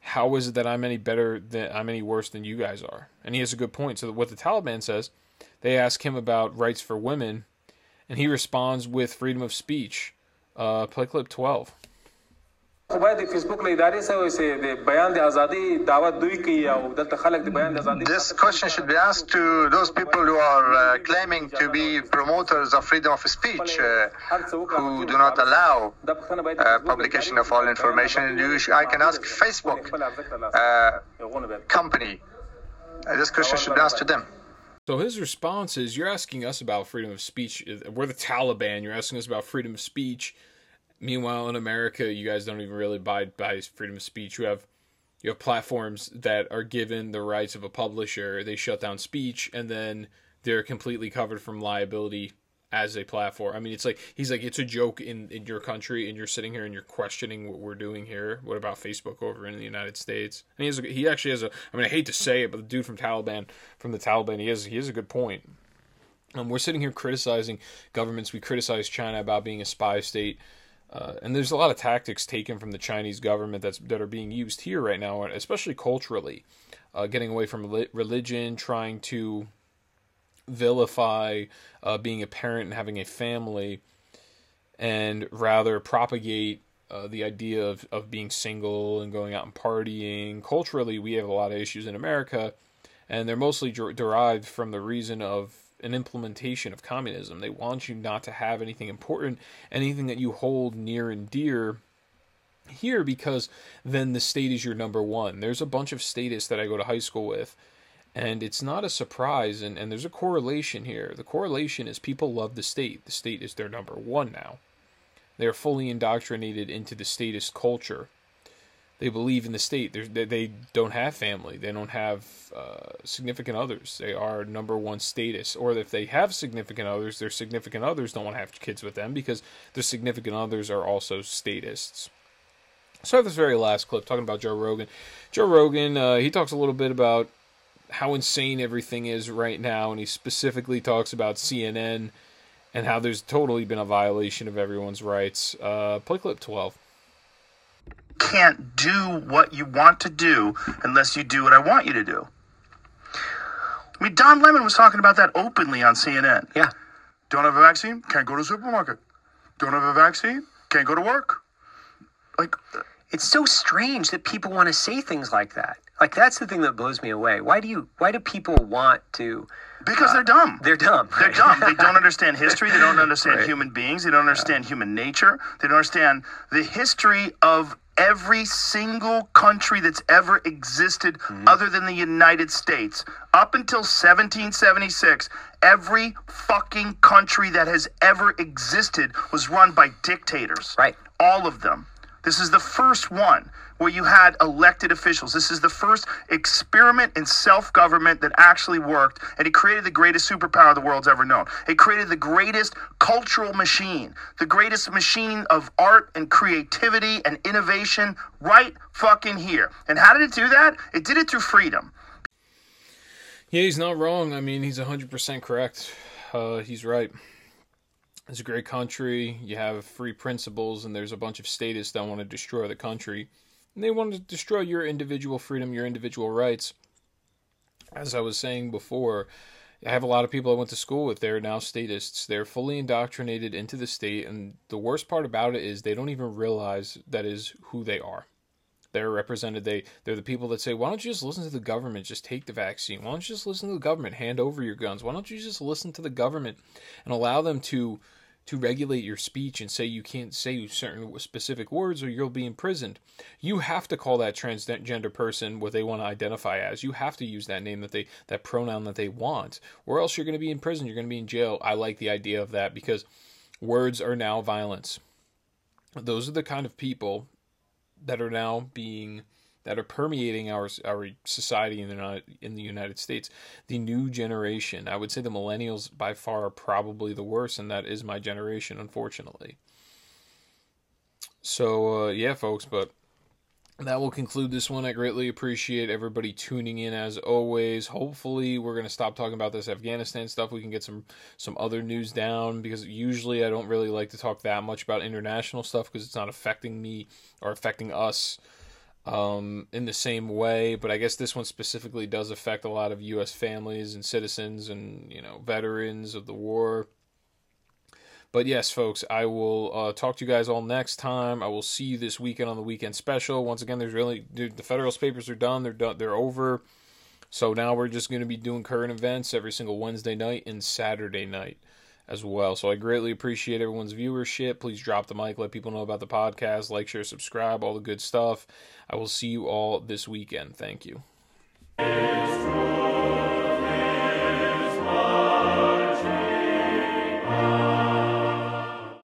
How is it that I'm any better than I'm any worse than you guys are? And he has a good point. So what the Taliban says, they ask him about rights for women, and he responds with freedom of speech. Uh, play clip twelve. This question should be asked to those people who are uh, claiming to be promoters of freedom of speech, uh, who do not allow uh, publication of all information. I can ask Facebook uh, company. Uh, this question should be asked to them. So his response is, "You're asking us about freedom of speech. We're the Taliban. You're asking us about freedom of speech." Meanwhile, in America, you guys don't even really abide by freedom of speech. You have you have platforms that are given the rights of a publisher. They shut down speech, and then they're completely covered from liability as a platform. I mean, it's like he's like it's a joke in in your country, and you're sitting here and you're questioning what we're doing here. What about Facebook over in the United States? And he has a, he actually has a. I mean, I hate to say it, but the dude from Taliban from the Taliban, he has he has a good point. Um, we're sitting here criticizing governments. We criticize China about being a spy state. Uh, and there's a lot of tactics taken from the Chinese government that's that are being used here right now, especially culturally, uh, getting away from religion, trying to vilify uh, being a parent and having a family, and rather propagate uh, the idea of, of being single and going out and partying. Culturally, we have a lot of issues in America, and they're mostly derived from the reason of an implementation of communism. They want you not to have anything important, anything that you hold near and dear here because then the state is your number one. There's a bunch of statists that I go to high school with, and it's not a surprise, and, and there's a correlation here. The correlation is people love the state. The state is their number one now. They're fully indoctrinated into the statist culture they believe in the state. They're, they don't have family. They don't have uh, significant others. They are number one status. Or if they have significant others, their significant others don't want to have kids with them because their significant others are also statists. So I have this very last clip talking about Joe Rogan. Joe Rogan, uh, he talks a little bit about how insane everything is right now, and he specifically talks about CNN and how there's totally been a violation of everyone's rights. Uh, play clip 12 can't do what you want to do unless you do what I want you to do. I mean, Don Lemon was talking about that openly on CNN. Yeah. Don't have a vaccine? Can't go to the supermarket. Don't have a vaccine? Can't go to work. Like, it's so strange that people want to say things like that. Like that's the thing that blows me away. Why do you? Why do people want to? Because uh, they're dumb. They're dumb. They're dumb. They don't understand history. They don't understand right. human beings. They don't understand human nature. They don't understand the history of every single country that's ever existed mm-hmm. other than the United States. Up until 1776, every fucking country that has ever existed was run by dictators. Right. All of them. This is the first one where you had elected officials. This is the first experiment in self government that actually worked, and it created the greatest superpower the world's ever known. It created the greatest cultural machine, the greatest machine of art and creativity and innovation right fucking here. And how did it do that? It did it through freedom. Yeah, he's not wrong. I mean, he's 100% correct. Uh, he's right. It's a great country. You have free principles, and there's a bunch of statists that want to destroy the country. And they want to destroy your individual freedom, your individual rights. As I was saying before, I have a lot of people I went to school with. They're now statists. They're fully indoctrinated into the state, and the worst part about it is they don't even realize that is who they are. They're represented. They they're the people that say, "Why don't you just listen to the government? Just take the vaccine. Why don't you just listen to the government? Hand over your guns. Why don't you just listen to the government and allow them to to regulate your speech and say you can't say certain specific words or you'll be imprisoned. You have to call that transgender person what they want to identify as. You have to use that name that they that pronoun that they want, or else you're going to be in prison. You're going to be in jail. I like the idea of that because words are now violence. Those are the kind of people that are now being that are permeating our our society in the in the United States. The new generation, I would say, the millennials by far are probably the worst, and that is my generation, unfortunately. So uh, yeah, folks, but that will conclude this one. I greatly appreciate everybody tuning in as always. Hopefully, we're going to stop talking about this Afghanistan stuff. We can get some some other news down because usually I don't really like to talk that much about international stuff because it's not affecting me or affecting us um, in the same way, but I guess this one specifically does affect a lot of U.S. families and citizens and you know veterans of the war. But yes, folks, I will uh, talk to you guys all next time. I will see you this weekend on the weekend special. Once again, there's really dude, the Federalist Papers are done. They're done. They're over. So now we're just going to be doing current events every single Wednesday night and Saturday night as well. So I greatly appreciate everyone's viewership. Please drop the mic, let people know about the podcast, like, share, subscribe, all the good stuff. I will see you all this weekend. Thank you.